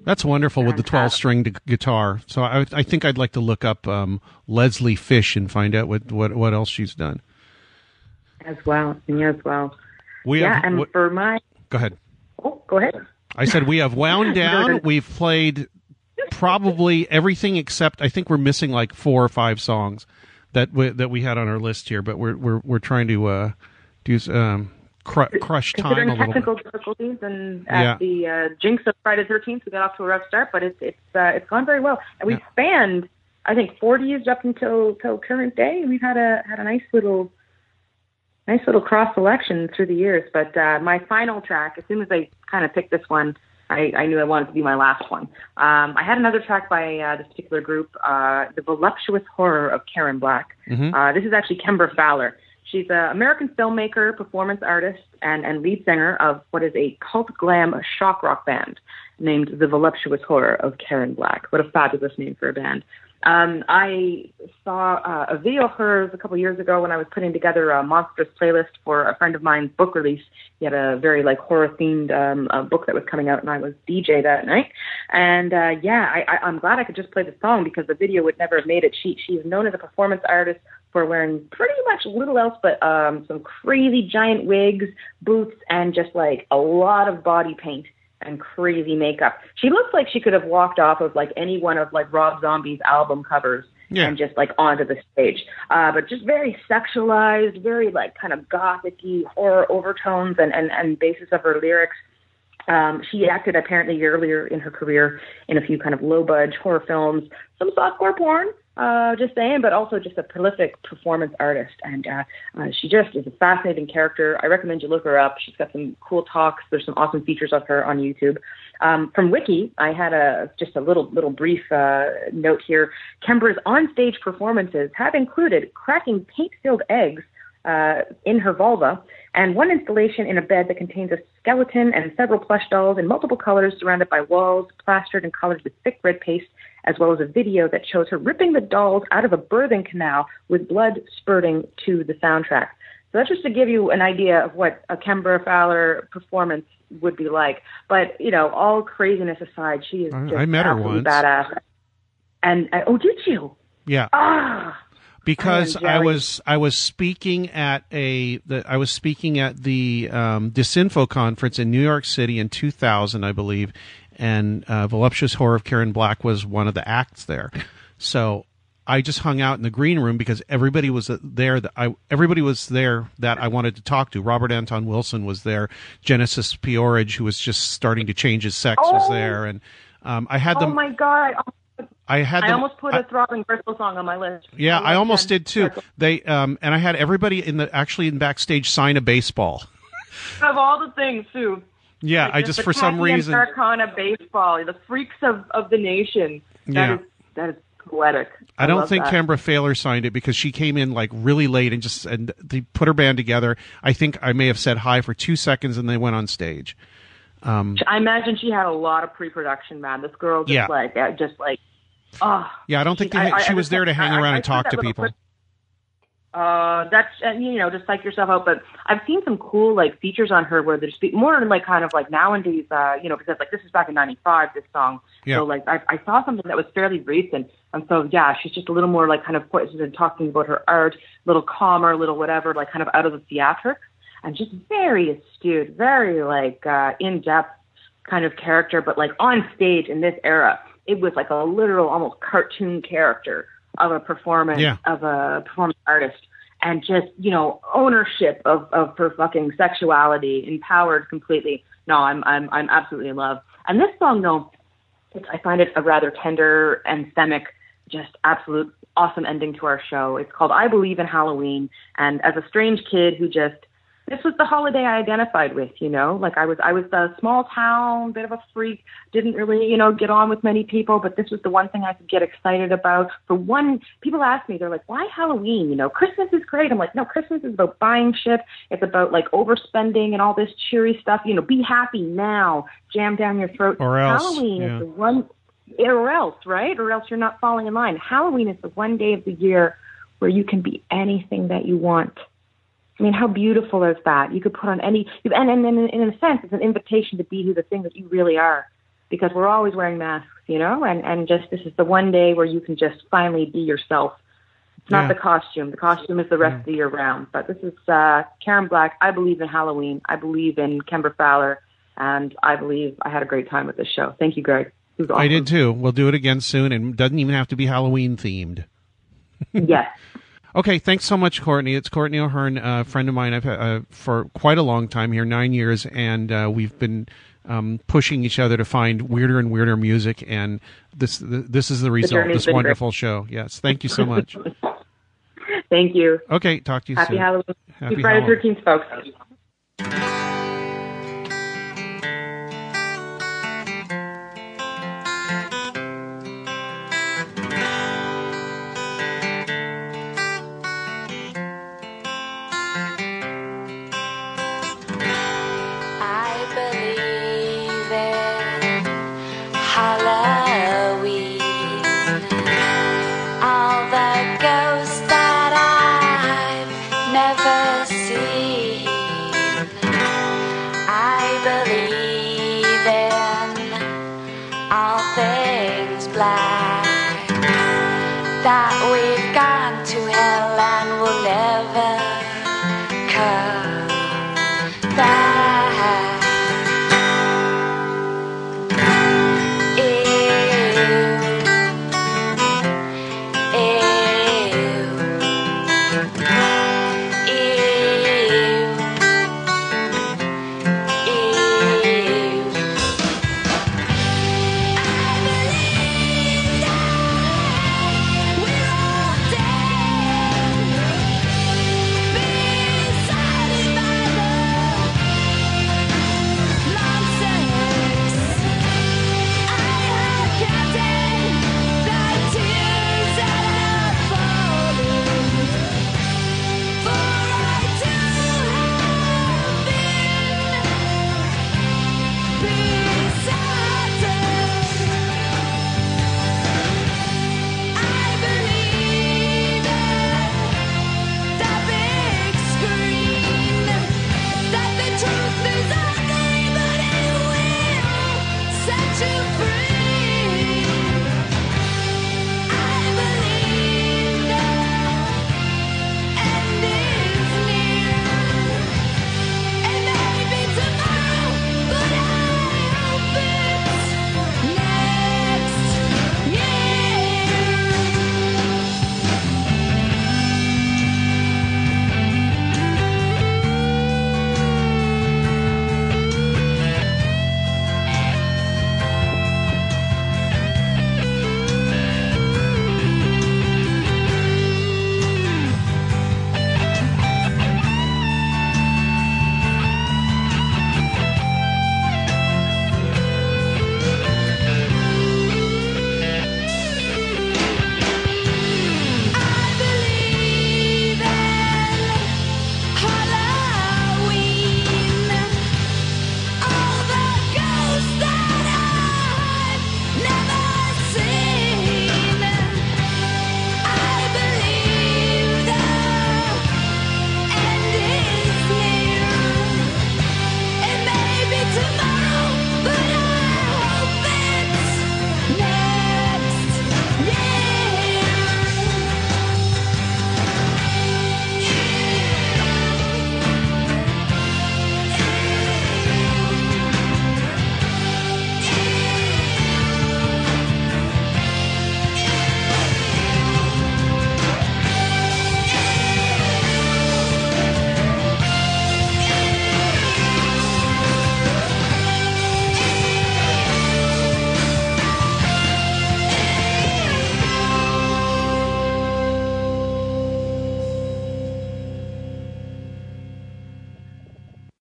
That's wonderful with the 12 string guitar. So I, I think I'd like to look up um, Leslie Fish and find out what, what, what else she's done. As well. Me as well. We yeah, have- and what- for my. Go ahead. Oh, go ahead. I said we have wound down. We've played probably everything except I think we're missing like four or five songs that we, that we had on our list here. But we're we're we're trying to uh, do um, cru- crush time a little bit. technical difficulties and at Yeah. the uh, jinx of Friday Thirteenth, we got off to a rough start, but it's it's uh, it's gone very well, and we've spanned I think forty years up until till current day. We've had a had a nice little nice little cross selection through the years. But uh, my final track, as soon as I kind of picked this one, I, I knew I wanted to be my last one. Um, I had another track by uh, this particular group, uh, The Voluptuous Horror of Karen Black. Mhm. Uh, this is actually Kembra Pfahler. She's an American filmmaker, performance artist, and, and lead singer of what is a cult glam shock rock band named The Voluptuous Horror of Karen Black. What a fabulous name for a band. Um, I saw uh, a video of hers a couple years ago when I was putting together a monstrous playlist for a friend of mine's book release. He had a very like horror themed um, book that was coming out, and I was DJ that night. And uh, yeah, I, I, I'm glad I could just play the song because the video would never have made it. She she's known as a performance artist for wearing pretty much little else but um, some crazy giant wigs, boots, and just like a lot of body paint and crazy makeup. She looks like she could have walked off of like any one of like Rob Zombie's album covers Yeah. and just like onto the stage. Uh, but just very sexualized, very like kind of gothicy horror overtones and, and, and basis of her lyrics. Um, she acted apparently earlier in her career in a few kind of low budge horror films, some softcore porn, uh, just saying, but also just a prolific performance artist. And uh, uh, she just is a fascinating character. I recommend you look her up. She's got some cool talks. There's some awesome features of her on YouTube. Um, from Wiki, I had a just a little little brief uh, note here. Kembra's on-stage performances have included cracking paint-filled eggs uh, in her vulva, and one installation in a bed that contains a skeleton and several plush dolls in multiple colors surrounded by walls plastered and colored with thick red paste, as well as a video that shows her ripping the dolls out of a birthing canal with blood spurting to the soundtrack. So that's just to give you an idea of what a Kembra Pfahler performance would be like. But, you know, all craziness aside, she is I- just I met her once. badass. And, and oh, did you? Yeah. Ah, because I I, was I was speaking at a the, I was speaking at the um, Disinfo conference in New York City in 2000, I believe, and uh, Voluptuous Horror of Karen Black was one of the acts there. So I just hung out in the green room because everybody was there. That I everybody was there that I wanted to talk to. Robert Anton Wilson was there. Genesis P-Orridge, who was just starting to change his sex, was Oh. there, and um, I had them. oh them. my God. I had I almost put a Throbbing Gristle song on my list. Yeah, I love almost did too. They um and I had everybody in the actually in backstage sign a baseball. Of all the things, too. Yeah, Like I the just for some reason Americana baseball, the freaks of, of the nation. That Yeah. is- that is poetic. I don't think that. Kembra Pfahler signed it because she came in like really late and just and they put her band together. I think I may have said hi for two seconds and they went on stage. Um, I imagine she had a lot of pre-production, man. This girl just Yeah. like, uh, just like, oh. yeah, I don't think She- they, I- I she was there to hang understand- around I- and I talk to people. Uh, that's and you know just psych yourself out. But I've seen some cool like features on her where there's more like kind of like nowadays, uh, you know, because like this is back in '95. This song, Yeah. so like I, I saw something that was fairly recent, and so yeah, she's just a little more like kind of poised and talking about her art, a little calmer, a little whatever, like kind of out of the theatrics, and just very astute, very like uh, in depth kind of character, but like on stage in this era, it was like a literal, almost cartoon character of a performance Yeah. of a performance artist, and just you know ownership of of her fucking sexuality, empowered completely. No, I'm I'm I'm absolutely in love. And this song though, it's, I find it a rather tender, anthemic, just absolute awesome ending to our show. It's called I Believe in Halloween, and as a strange kid who just this was the holiday I identified with, you know, like I was, I was a small town, bit of a freak, didn't really, you know, get on with many people, but this was the one thing I could get excited about. For one, people ask me, they're like, why Halloween? You know, Christmas is great. I'm like, no, Christmas is about buying shit. It's about like overspending and all this cheery stuff. You know, be happy now, jam down your throat. Or else, Halloween yeah. is the one, or else, right? Or else you're not falling in line. Halloween is the one day of the year where you can be anything that you want. I mean, how beautiful is that? You could put on any, and, and, and in a sense, it's an invitation to be who the thing that you really are, because we're always wearing masks, you know, and and just this is the one day where you can just finally be yourself. It's not Yeah. the costume. The costume is the rest of the year round. But this is uh, Karen Black. I believe in Halloween. I believe in Kembra Pfahler, and I believe I had a great time with this show. Thank you, Greg. Was I did too. We'll do it again soon, and doesn't even have to be Halloween themed. yes. Okay, thanks so much, Courtney. It's Courtney O'Hearn, a friend of mine. I've uh, for quite a long time here, nine years, and uh, we've been um, pushing each other to find weirder and weirder music. And this this is the result. journey's This been great. wonderful show. Yes, thank you so much. Thank you. Okay, talk to you Happy soon. Halloween. Happy Friday Halloween. the 13th, folks.